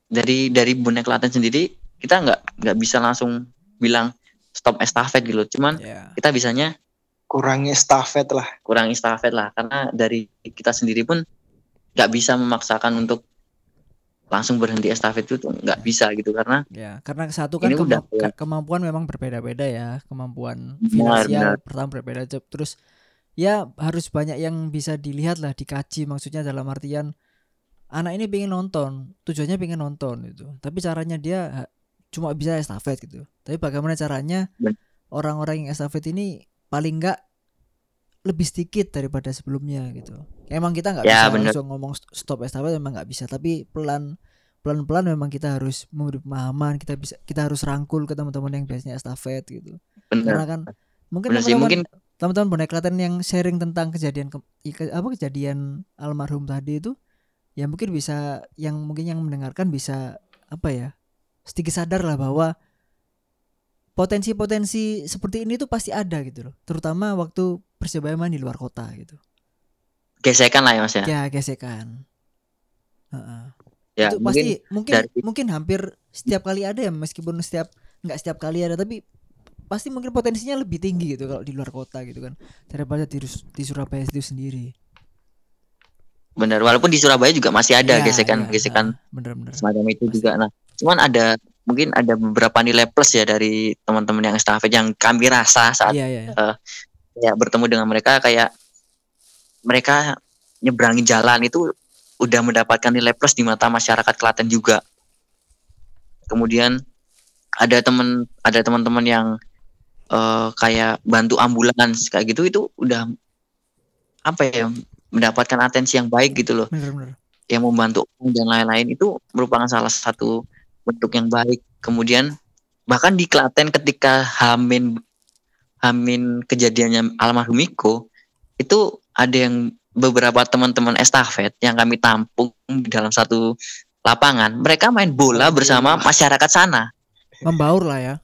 Dari dari bonek Klaten sendiri kita nggak nggak bisa langsung bilang stop estafet gitu. Cuman ya kita bisanya kurangi estafet lah. kurang estafet lah. Karena dari kita sendiri pun nggak bisa memaksakan untuk langsung berhenti estafet itu tuh nggak bisa gitu karena ya karena satu kan Ini udah, kema- ke- kemampuan memang berbeda-beda ya kemampuan Benar, finansial benar. pertama berbeda terus ya harus banyak yang bisa dilihat lah dikaji maksudnya dalam artian anak ini pengen nonton tujuannya pengen nonton itu tapi caranya dia cuma bisa estafet gitu. Tapi bagaimana caranya orang-orang yang estafet ini paling enggak lebih sedikit daripada sebelumnya gitu. Emang kita nggak Ya, bisa benar. langsung ngomong st- stop estafet memang nggak bisa tapi pelan pelan pelan memang kita harus memberi pemahaman kita bisa kita harus rangkul ke teman-teman yang biasanya estafet gitu. Karena benar kan mungkin benar sih teman-teman mungkin teman-teman bonek Klaten yang sharing tentang kejadian ke, ke- apa kejadian almarhum tadi itu ya mungkin bisa yang mungkin yang mendengarkan bisa apa ya sedikit sadar lah bahwa potensi-potensi seperti ini tuh pasti ada gitu loh. Terutama waktu persebaya main di luar kota gitu gesekan lah ya mas ya ya gesekan Heeh. ya itu mungkin pasti mungkin dari- mungkin hampir setiap kali ada ya meskipun setiap nggak setiap kali ada tapi pasti mungkin potensinya lebih tinggi gitu kalau di luar kota gitu kan daripada di, di Surabaya itu sendiri. benar walaupun di Surabaya juga masih ada Ya, gesekan ya, gesekan ah, bener-bener. semacam itu Pasti. juga nah cuman ada mungkin ada beberapa nilai plus ya dari teman-teman yang estafet yang kami rasa saat Iya iya. iya. Ya bertemu dengan mereka kayak mereka nyeberangi jalan itu udah mendapatkan nilai plus di mata masyarakat Klaten juga. Kemudian ada teman ada teman-teman yang eh, kayak bantu ambulans kayak gitu itu udah apa ya mendapatkan atensi yang baik gitu loh Bener-bener. yang membantu dan lain-lain itu merupakan salah satu bentuk yang baik. Kemudian bahkan di Klaten ketika Hamin Hamin kejadiannya almarhum Iko itu ada yang beberapa teman-teman estafet yang kami tampung di dalam satu lapangan, mereka main bola bersama masyarakat sana, Membaur lah ya.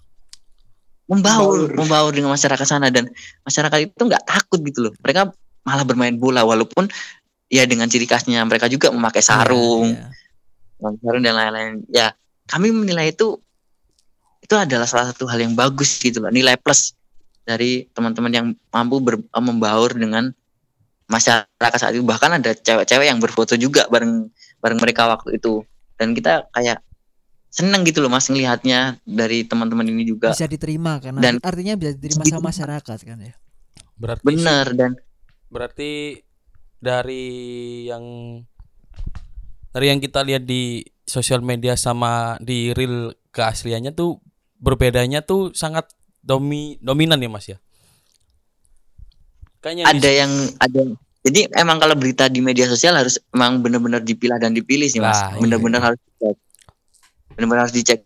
membaur, Membaur. membaur dengan masyarakat sana dan masyarakat itu nggak takut gitu loh. Mereka malah bermain bola walaupun ya dengan ciri khasnya mereka juga memakai sarung, Iya, iya. Bang Sarun dan lain-lain. Ya, kami menilai itu itu adalah salah satu hal yang bagus gitu loh, nilai plus dari teman-teman yang mampu ber- eh, membaur dengan masyarakat saat itu. Bahkan ada cewek-cewek yang berfoto juga bareng bareng mereka waktu itu. Dan kita kayak seneng gitu loh Mas ngelihatnya dari teman-teman ini juga. Bisa diterima karena Dan- artinya bisa diterima sama masyarakat kan ya. Berarti Bener dan berarti dari yang dari yang kita lihat di sosial media sama di real keasliannya tuh berbedanya tuh sangat domi dominan ya Mas ya. Kayaknya di- ada yang ada jadi emang kalau berita di media sosial harus emang benar-benar dipilah dan dipilih sih mas Nah, iya. benar-benar harus dicek benar-benar harus dicek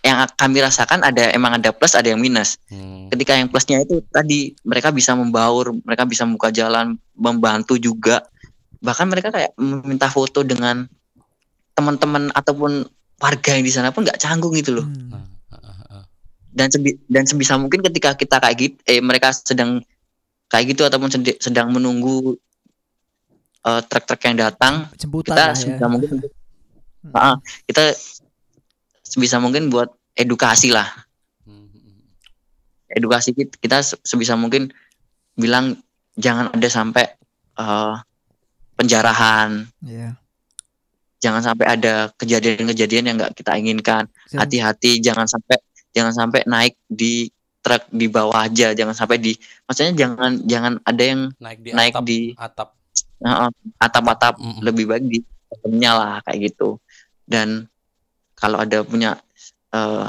yang kami rasakan ada emang ada plus ada yang minus Hmm. ketika yang plusnya itu tadi mereka bisa membaur mereka bisa membuka jalan membantu juga bahkan mereka kayak meminta foto dengan teman-teman ataupun warga yang di sana pun nggak canggung gitu loh Hmm. Nah, ah, ah, ah. Dan sebi- dan sebisa mungkin ketika kita kayak gitu eh mereka sedang kayak gitu ataupun sedang menunggu eh, truk-truk yang datang Jemputan kita ya. sebisa mungkin Hmm. Ah, kita sebisa mungkin buat edukasi lah Hmm, edukasi kita, kita se- sebisa mungkin bilang jangan ada sampai eh, penjarahan Iya. jangan sampai ada kejadian-kejadian yang nggak kita inginkan hati-hati jangan sampai jangan sampai naik di truk di bawah aja jangan sampai di maksudnya jangan jangan ada yang naik di naik atap di atap. uh, atap-atap Mm-mm. lebih baik di dalamnya lah kayak gitu dan kalau ada punya eh,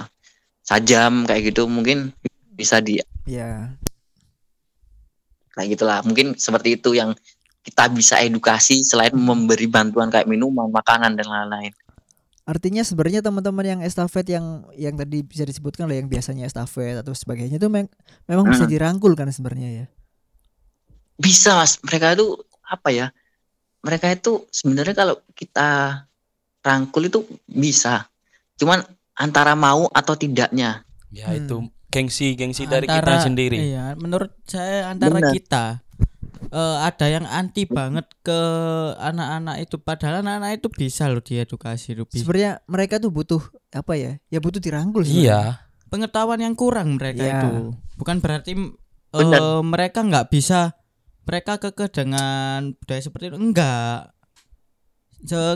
sajam kayak gitu mungkin bisa di Iya. kayak gitulah mungkin seperti itu yang kita bisa edukasi selain memberi bantuan kayak minuman makanan dan lain-lain Artinya sebenarnya teman-teman yang estafet yang yang tadi bisa disebutkan lah yang biasanya estafet atau sebagainya itu mem- memang bisa Hmm. dirangkul kan sebenarnya ya. bisa mas mereka itu apa ya mereka itu sebenarnya kalau kita rangkul itu bisa cuman antara mau atau tidaknya Ya Hmm. itu gengsi-gengsi dari Antara- kita sendiri. Iya, menurut saya antara Benar. kita eh, ada yang anti banget ke anak-anak itu padahal anak-anak itu bisa loh diedukasi bisa. Sebenarnya mereka tuh butuh apa ya? Ya butuh dirangkul sebenarnya. Iya. pengetahuan yang kurang mereka Iya. itu bukan berarti eh, Benar. mereka nggak bisa mereka kekeh dengan budaya seperti itu enggak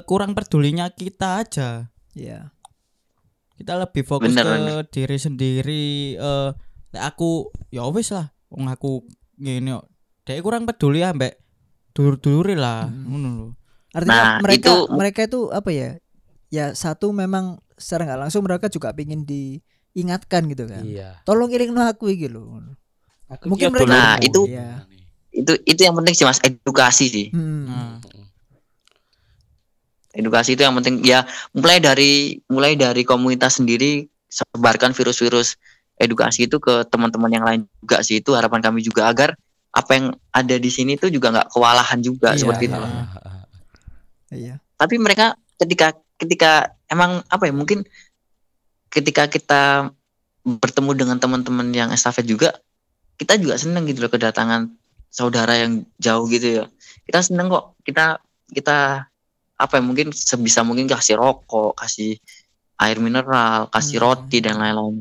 kurang pedulinya kita aja Iya. kita lebih fokus Bener, ke bener. diri sendiri eh nek aku ya wis lah wong aku ngene dia kurang peduli ambek dulur-dulure lah Hmm. ngono lho Artinya Nah, mereka itu- mereka itu apa ya? Ya satu memang secara nggak langsung mereka juga pengen diingatkan gitu kan. Iya. Tolong iring aku iki lho. Mungkin Iya, mereka Nah, itu- Iya. itu itu yang penting sih mas edukasi sih Hmm. Nah, edukasi itu yang penting ya mulai dari mulai dari komunitas sendiri sebarkan virus-virus edukasi itu ke teman-teman yang lain juga sih itu harapan kami juga agar apa yang ada di sini itu juga nggak kewalahan juga Iya, seperti itu. Iya. tapi mereka ketika ketika emang apa ya mungkin ketika kita bertemu dengan teman-teman yang estafet juga kita juga seneng gitu loh kedatangan saudara yang jauh gitu ya. Kita seneng kok. Kita kita apa ya mungkin sebisa mungkin kasih rokok kasih air mineral kasih Hmm. roti dan lain-lain.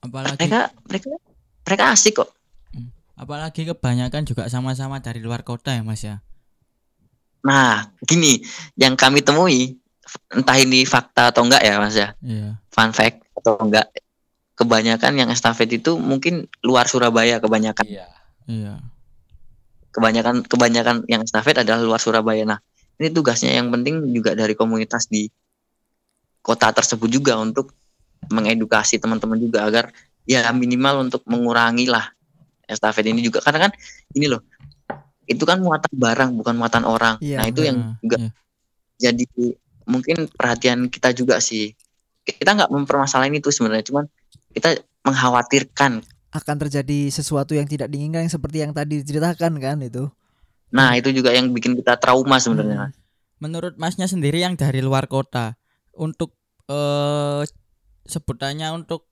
Apalagi mereka mereka mereka asik kok apalagi kebanyakan juga sama-sama dari luar kota ya Mas ya. nah gini yang kami temui entah ini fakta atau enggak ya mas ya Iya. fun fact atau enggak kebanyakan yang estafet itu mungkin luar Surabaya kebanyakan Iya. Iya. kebanyakan kebanyakan yang estafet adalah luar Surabaya nah ini tugasnya yang penting juga dari komunitas di kota tersebut juga untuk mengedukasi teman-teman juga agar ya minimal untuk mengurangi lah estafet ini juga karena kan ini loh itu kan muatan barang bukan muatan orang Iya, nah itu yang juga iya. jadi mungkin perhatian kita juga sih kita nggak mempermasalahin itu sebenarnya cuman kita mengkhawatirkan akan terjadi sesuatu yang tidak diinginkan yang seperti yang tadi diceritakan kan itu. nah itu juga yang bikin kita trauma sebenarnya Menurut Masnya sendiri yang dari luar kota untuk eh sebutannya untuk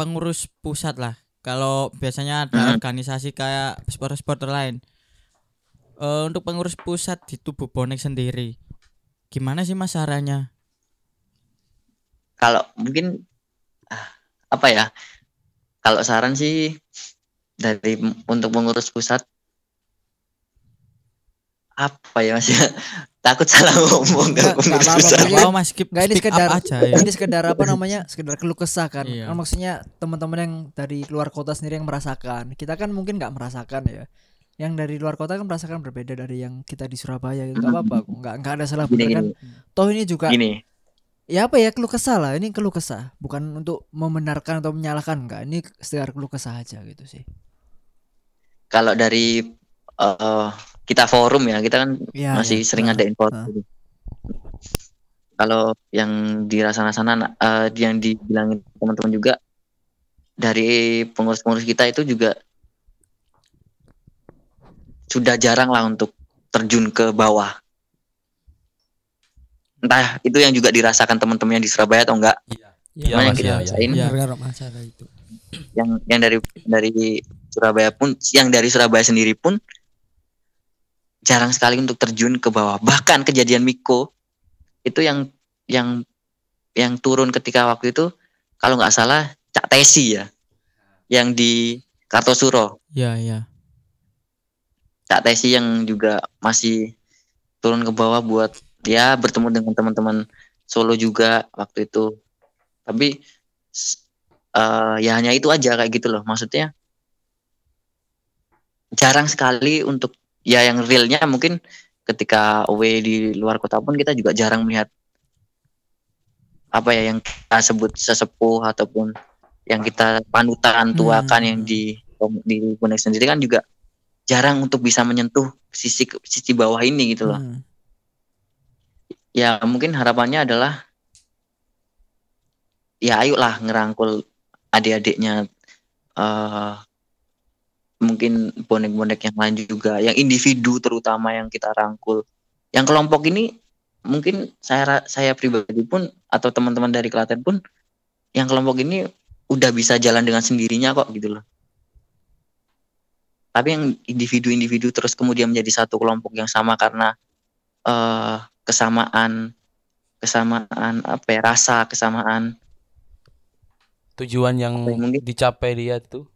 pengurus pusat lah. Kalau biasanya ada Hmm. organisasi kayak supporter-supporter lain. Eh untuk pengurus pusat di tubuh bonek sendiri. Gimana sih Mas sarannya? kalau mungkin ah, apa ya kalau saran sih dari untuk pengurus pusat apa ya mas ya takut salah ngomong Nggak- ke pengurus nggak apa-apa, Mas skip, Nggak ini sekedar aja ya. ini sekedar apa namanya sekedar keluh kesah kan. Iya. Kan maksudnya teman-teman yang dari luar kota sendiri yang merasakan. Kita kan mungkin nggak merasakan ya. Yang dari luar kota kan merasakan berbeda dari yang kita di Surabaya itu nggak apa-apa kok. Nggak nggak ada salah gini benar kan. Toh ini juga gini ya apa ya keluh kesah lah. Ini keluh kesah, bukan untuk membenarkan atau menyalahkan enggak. Ini sekedar keluh kesah aja gitu sih. kalau dari eh, kita forum ya kita kan Ya, masih ya. sering Nah, ada info nah. kalau yang di sana-sana eh, yang dibilangin teman-teman juga dari pengurus-pengurus kita itu juga sudah jarang lah untuk terjun ke bawah entah itu yang juga dirasakan teman-teman yang di Surabaya atau enggak Iya. Cuma yang kita rasain. Bergarap masalah itu. yang yang dari dari Surabaya pun yang dari Surabaya sendiri pun jarang sekali untuk terjun ke bawah. Bahkan kejadian Miko itu yang yang yang turun ketika waktu itu kalau nggak salah Cak Tesi ya yang di Kartosuro. Iya, iya. Cak Tesi yang juga masih turun ke bawah buat ya bertemu dengan teman-teman Solo juga waktu itu. Tapi eh, ya hanya itu aja kayak gitu loh. Maksudnya jarang sekali untuk ya yang realnya mungkin ketika away di luar kota pun kita juga jarang melihat apa ya yang kita sebut sesepuh ataupun yang kita panutan tuakan Hmm. yang di di bonek sendiri kan juga jarang untuk bisa menyentuh sisi sisi bawah ini gitu loh Hmm. ya mungkin harapannya adalah ya ayolah ngerangkul adik-adiknya eh mungkin bonek-bonek yang lain juga yang individu terutama yang kita rangkul. Yang kelompok ini mungkin saya saya pribadi pun atau teman-teman dari Klaten pun yang kelompok ini udah bisa jalan dengan sendirinya kok gitu loh. Tapi yang individu-individu terus kemudian menjadi satu kelompok yang sama karena eh kesamaan kesamaan apa ya rasa kesamaan Tujuan yang ya, mungkin- dicapai dia tuh.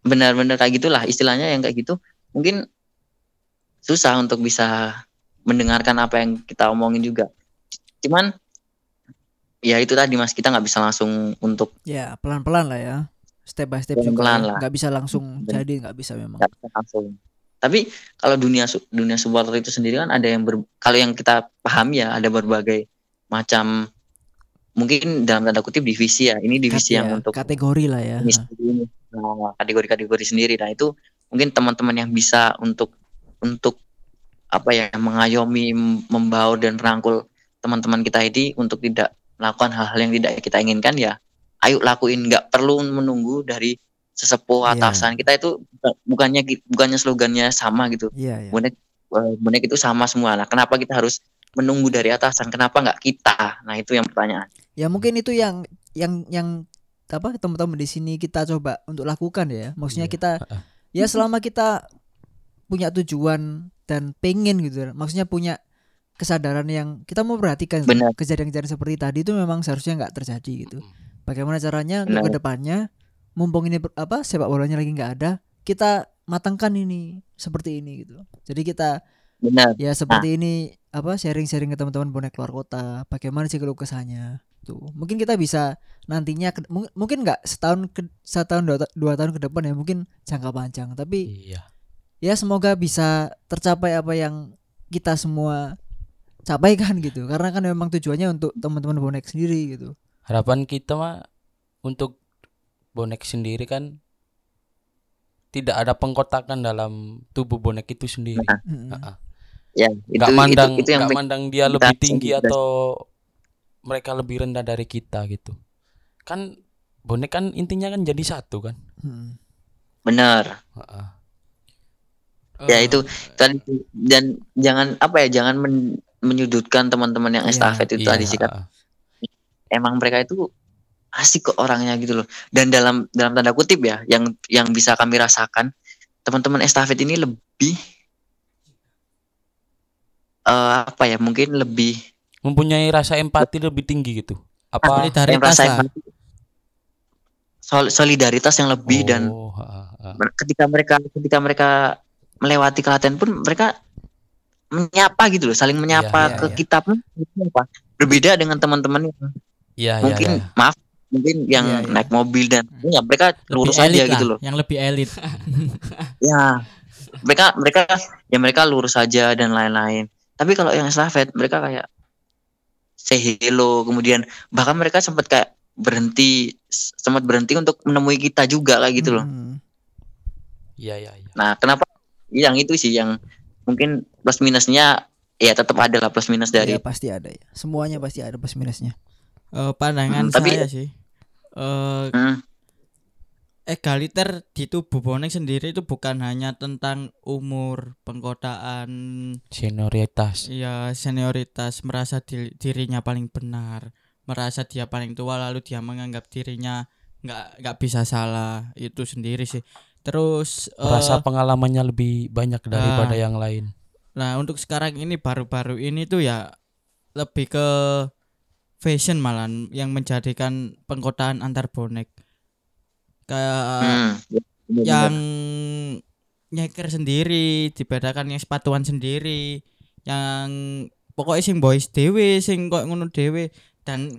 Benar-benar kayak gitulah istilahnya yang kayak gitu mungkin susah untuk bisa mendengarkan apa yang kita omongin juga cuman ya itu tadi mas kita nggak bisa langsung untuk Ya, pelan-pelan lah ya. Step by step juga. Pelan-pelan ya. lah. Nggak bisa langsung Bener. jadi, nggak bisa memang. nggak bisa langsung tapi kalau dunia dunia supporter itu sendiri kan ada yang ber, kalau yang kita pahami ya ada berbagai macam mungkin dalam tanda kutip divisi ya ini divisi Kat- yang ya, untuk kategori lah ya. ini ini. Nah, kategori-kategori sendiri nah itu mungkin teman-teman yang bisa untuk untuk apa ya mengayomi mem- membaur dan merangkul teman-teman kita ini untuk tidak melakukan hal-hal yang tidak kita inginkan ya ayo lakuin nggak perlu menunggu dari sesepuh Iya. atasan kita itu buka- bukannya bukannya slogannya sama gitu Iya, iya. bonek eh, bonek itu sama semua nah kenapa kita harus menunggu dari atasan kenapa nggak kita nah itu yang pertanyaan Ya mungkin itu yang yang yang apa teman-teman di sini kita coba untuk lakukan ya. Maksudnya Iya. kita ya selama kita punya tujuan dan pengen gitu. Maksudnya punya kesadaran yang kita mau perhatikan kejadian-kejadian seperti tadi itu memang seharusnya nggak terjadi gitu. Bagaimana caranya untuk Benar. ke depannya mumpung ini apa sepak bolanya lagi nggak ada, kita matangkan ini seperti ini gitu. Jadi kita Benar. ya seperti ini apa sharing-sharing ke teman-teman bonek luar kota. Bagaimana sih keluh kesahnya? Tuh. Mungkin kita bisa nantinya ke- mungkin nggak setahun ke setahun dua, dua tahun ke depan ya mungkin jangka panjang tapi Iya. ya semoga bisa tercapai apa yang kita semua capaikan gitu karena kan memang tujuannya untuk teman-teman bonek sendiri gitu Harapan kita mah untuk bonek sendiri kan tidak ada pengkotakan dalam tubuh bonek itu sendiri. Mm-mm. Heeh. Ya, itu Nggak mandang itu, itu yang nggak penting. mandang dia kita lebih tinggi kita- atau mereka lebih rendah dari kita gitu. Kan bonek kan intinya kan jadi satu kan. Mm-mm. benar. Heeh. Ya Eh, itu tadi dan jangan apa ya jangan men- menyudutkan teman-teman yang Iya, estafet itu Iya, tadi sih kan. Emang mereka itu asik kok orangnya gitu loh. Dan dalam dalam tanda kutip ya yang yang bisa kami rasakan teman-teman estafet ini lebih eh apa ya mungkin lebih Mempunyai rasa empati lebih tinggi gitu. Apa yang solidaritas rasa sol- solidaritas yang lebih dan Oh, heeh, heeh. Mer- ketika mereka ketika mereka melewati kelatihan pun mereka menyapa gitu loh saling menyapa iya, ke iya. kita pun menyapa. berbeda dengan teman-teman yang Iya, iya, mungkin iya. maaf mungkin yang Iya, iya. naik mobil dan ya mereka Lebih lurus aja lah, gitu loh yang lebih elit. ya mereka mereka ya mereka lurus aja dan lain-lain tapi kalau yang estafet mereka kayak say hello kemudian bahkan mereka sempat kayak berhenti sempat berhenti untuk menemui kita juga kayak gitu loh. Iya, iya, iya. Nah, kenapa yang itu sih yang mungkin plus minusnya ya tetap ada lah plus minus dari Iya, pasti ada ya semuanya pasti ada plus minusnya Eh, pandangan Hmm, tapi- saya sih. Eh Hmm, egaliter di tubuh bonek sendiri itu bukan hanya tentang umur, pengkotaan, Senioritas. ya senioritas, merasa di- dirinya paling benar, merasa dia paling tua lalu dia menganggap dirinya nggak nggak bisa salah itu sendiri sih. Terus eh, Rasa pengalamannya lebih banyak daripada Ah. yang lain. Nah untuk sekarang ini baru-baru ini tuh ya lebih ke fashion malah yang menjadikan pengkotaan antar bonek kayak hmm, ya, yang nyeker sendiri dibedakan yang sepatuan sendiri yang pokoknya sing boys dewe sing kok ngono dewe dan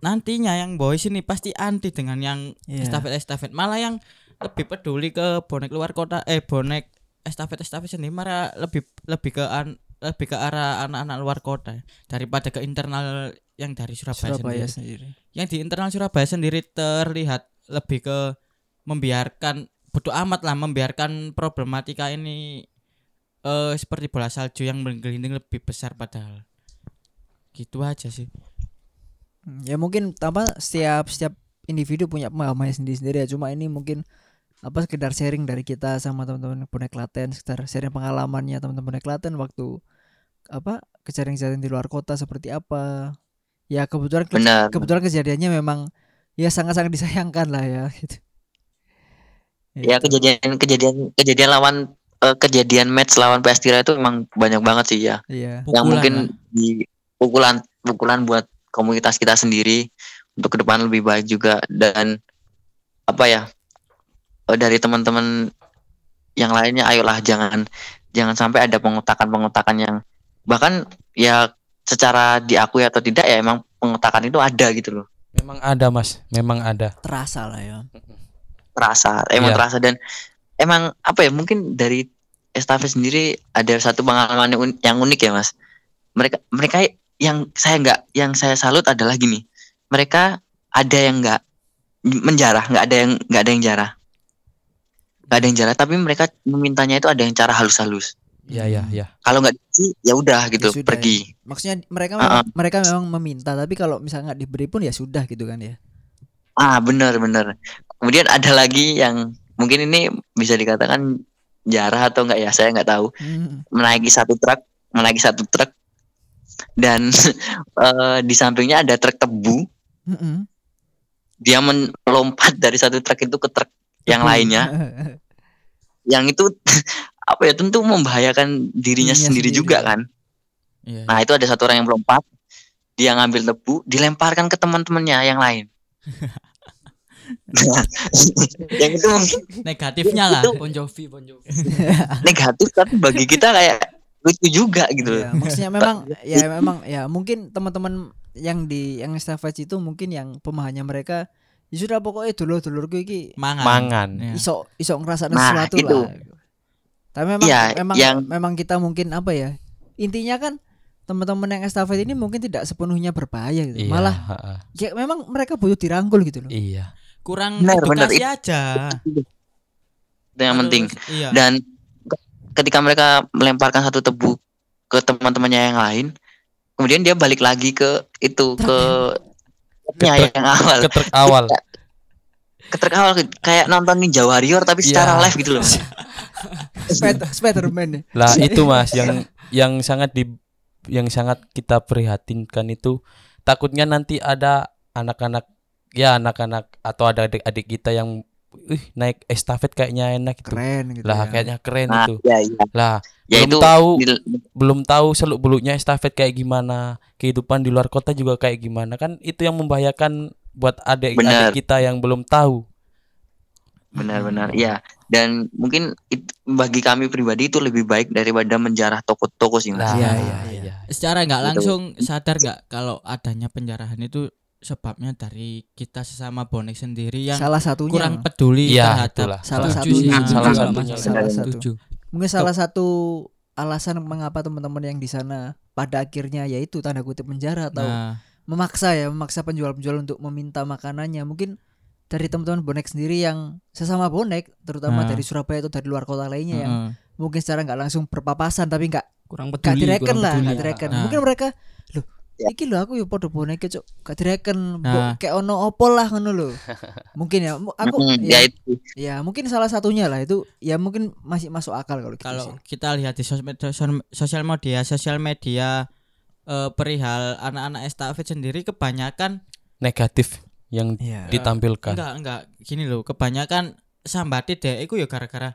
nantinya yang boys ini pasti anti dengan yang Iya. estafet estafet malah yang lebih peduli ke bonek luar kota eh bonek estafet estafet sendiri malah lebih lebih ke an, lebih ke arah anak-anak luar kota daripada ke internal yang dari Surabaya, Surabaya sendiri. sendiri. Yang di internal Surabaya sendiri terlihat lebih ke membiarkan bodoh amat lah membiarkan problematika ini eh seperti bola salju yang menggelinding lebih besar padahal. Gitu aja sih. Hmm, ya mungkin apa setiap setiap individu punya pemahamannya sendiri sendiri ya. Cuma ini mungkin apa sekedar sharing dari kita sama teman-teman bonek Klaten sekedar sharing pengalamannya teman-teman bonek Klaten waktu apa kejadian-kejadian di luar kota seperti apa. Ya kebetulan ke- Benar. kebetulan kejadiannya memang ya sangat-sangat disayangkan lah ya gitu. Ya Itu. kejadian kejadian kejadian lawan eh, kejadian match lawan PS Tira itu emang banyak banget sih ya. Iya. Yang Pukulan mungkin lah. di pukulan pukulan buat komunitas kita sendiri untuk ke depan lebih baik juga. Dan apa ya eh, dari teman-teman yang lainnya ayolah jangan jangan sampai ada pengotakan-pengotakan yang bahkan ya secara diakui atau tidak ya emang pengotakan itu ada gitu loh Memang ada, Mas. Memang ada. terasa lah ya terasa emang Iya. terasa dan emang apa ya mungkin dari estafet sendiri ada satu pengalaman yang unik ya mas mereka mereka yang saya nggak yang saya salut adalah gini mereka ada yang nggak menjarah nggak ada yang nggak ada yang jarah nggak ada yang jarah tapi mereka memintanya itu ada yang cara halus-halus Iya, iya, iya. kalau nggak dikasih ya udah gitu sudah, pergi. Maksudnya mereka memang, mereka memang meminta tapi kalau misalnya nggak diberi pun ya sudah gitu kan ya. Ah benar benar. Kemudian ada lagi yang mungkin ini bisa dikatakan jarah atau enggak ya saya nggak tahu. Hmm, menaiki satu truk menaiki satu truk. Dan eh, di sampingnya ada truk tebu. Mm-mm. dia melompat dari satu truk itu ke truk yang lainnya. Yang itu apa ya tentu membahayakan dirinya Dirinya sendiri, sendiri. juga kan Iya. nah itu ada satu orang yang melompat dia ngambil tebu dilemparkan ke teman-temannya yang lain yang itu mungkin Negatifnya lah. Itu- Bon Jovi, Bon Jovi. negatif tapi bagi kita kayak lucu juga gitu Ya, maksudnya memang ya memang ya mungkin teman-teman yang di yang estafet itu mungkin yang pemahamannya mereka ya sudah pokoknya dulur-dulurku iki Mangan. Mangan. Ya. iso iso ngerasa Nah, sesuatu itu. lah. Tapi memang Iya, memang yang- memang kita mungkin apa ya? Intinya kan teman-teman yang estafet ini mungkin tidak sepenuhnya berbahaya gitu. Iya, Malah ya memang mereka butuh dirangkul gitu loh. iya. Kurang Benar, benar. edukasi aja. itu yang penting Iya. dan ke- ketika mereka melemparkan satu tebu ke teman-temannya yang lain kemudian dia balik lagi ke itu ke nya Ke truk- yang awal Ke truk awal. ke truk awal kayak nonton Ninja Warrior tapi secara Iya. live gitu loh Spider Spiderman ya. Lah itu Mas yang yang sangat di yang sangat kita prihatinkan itu takutnya nanti ada anak-anak ya anak-anak atau ada adik-adik kita yang ih naik estafet kayaknya enak gitu. Keren gitu. Lah ya. kayaknya keren nah itu. ya ya Lah ya belum itu tahu di- belum tahu seluk beluknya estafet kayak gimana kehidupan di luar kota juga kayak gimana kan itu yang membahayakan buat Benar. adik-adik kita yang belum tahu benar-benar ya dan mungkin it- bagi kami pribadi itu lebih baik daripada menjarah toko-toko sih mas Lah, Iya, iya, iya. Secara nggak langsung sadar nggak kalau adanya penjarahan itu sebabnya dari kita sesama bonek sendiri yang salah satunya kurang peduli Iya, terhadap itulah. Salah satunya. sih, Salah satunya. Salah satu. Mungkin salah satu alasan mengapa teman-teman yang di sana pada akhirnya yaitu tanda kutip penjara atau Nah, memaksa ya memaksa penjual-penjual untuk meminta makanannya mungkin dari teman-teman bonek sendiri yang sesama bonek terutama Nah. dari Surabaya atau dari luar kota lainnya yang heeh. mungkin secara nggak langsung berpapasan tapi nggak Kurang gak peduli, direken kurang lah peduli. gak direken Nah. mungkin mereka loh Ya. iki lho aku yo podo bonek cok gak direken Nah. Kayak ono opo lah ngono lho mungkin ya aku Mm-mm, ya, ya ya mungkin salah satunya lah itu ya mungkin masih masuk akal kalau gitu kalau sih. kita lihat di sosmed sosial media sosial media eh, perihal anak-anak estafet sendiri kebanyakan negatif yang Iya. ditampilkan enggak enggak gini loh kebanyakan sambati deh iku ya gara-gara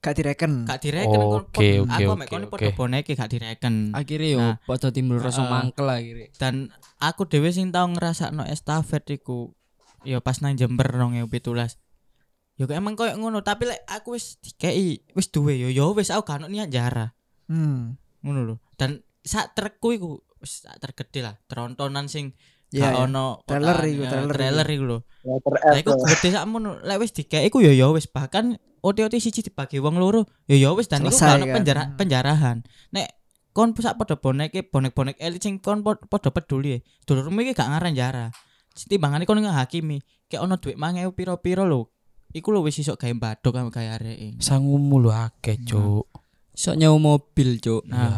gak direken gak direken Oh, oke, kon- oke, aku mek kono boneke gak direken Akhirnya yo Nah. padha timbul rasa Heeh. mangkel akhirnya. dan aku dhewe sing tau ngrasakno estafet iku ya pas nang Jember 2017 ya kok emang koyo ngono tapi lek aku wis dikei wis duwe yo yo wis aku gak ono niat jara hmm. ngono lho dan sak trekku iku wis sak tergede lah trontonan sing ya, ya. ono Trailer iku, ya, trailer iku. trailer iku lho Lah iku gede sakmono lek wis dikei iku ya ya wis bahkan OT-OT siji dibagi wong loro ya ya wis dan iku ono kan? penjara Hmm. penjarahan nek kon sak padha boneke bonek-bonek elit sing kon padha peduli e dulurmu iki gak ngaran jara timbangane kon ngehakimi kayak ono duit mangewu piro-piro lho iku lho wis isok gawe badok karo gawe areke sangumu lu akeh cuk Sok nyewa mobil, Cuk. Nah, Ya,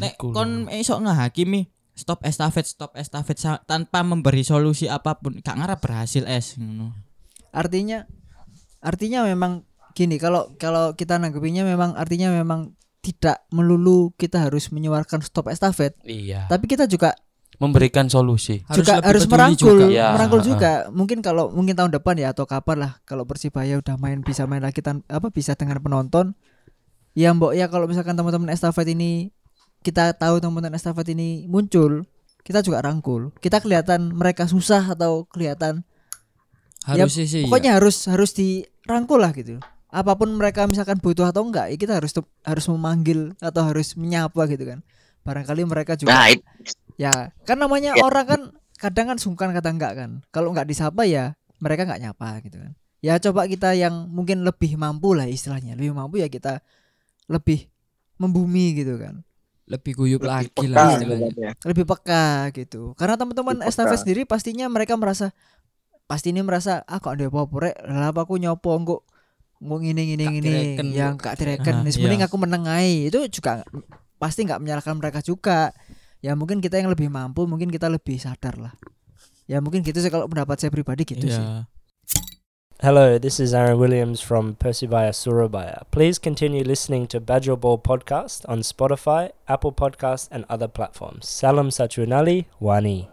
nek kon isok ngehakimi stop estafet stop estafet tanpa memberi solusi apa pun. Gak ngarep berhasil es ngono. Artinya artinya memang gini kalau kalau kita nanggepinya memang artinya memang tidak melulu kita harus menyuarakan stop estafet. Iya. Tapi kita juga memberikan solusi. Juga lebih harus merangkul juga. Ya, merangkul juga. Mungkin kalau mungkin tahun depan ya atau kapan lah kalau persibaya udah main bisa main lagi tan apa bisa dengan penonton. Ya mbok ya kalau misalkan teman-teman estafet ini kita tahu teman-teman estafet ini muncul kita juga rangkul. Kita kelihatan mereka susah atau kelihatan Ya, Harus sih pokoknya harus harus dirangkul lah gitu. Apa pun mereka misalkan butuh atau enggak ya kita harus tuh- harus memanggil atau harus menyapa gitu kan. Barangkali mereka juga nah ya kan namanya Ya. orang kan kadang kan sungkan kadang enggak kan. Kalau enggak disapa ya mereka enggak nyapa gitu kan. Ya coba kita yang mungkin lebih mampu lah istilahnya lebih mampu ya kita lebih membumi gitu kan lebih guyup Lebih lagi peka lah gitu istilahnya. ya. lebih peka gitu. Karena teman-teman estafet sendiri pastinya mereka merasa pasti ini merasa ah kok ada apa-apa rek? Apa aku nyopo engko engko ngene ngene direken, yang gak direken. Wis mending iya. aku meneng ae. Itu juga pasti nggak menyalahkan mereka juga. Ya mungkin kita yang lebih mampu mungkin kita lebih sadar lah. Ya mungkin gitu sih kalau pendapat saya pribadi gitu sih. Iya. Hello, this is Aaron Williams from Persevere Surabaya. Please continue listening to Badger Ball Podcast on Spotify, Apple Podcast, and other platforms. Salam Sachunali, Wani.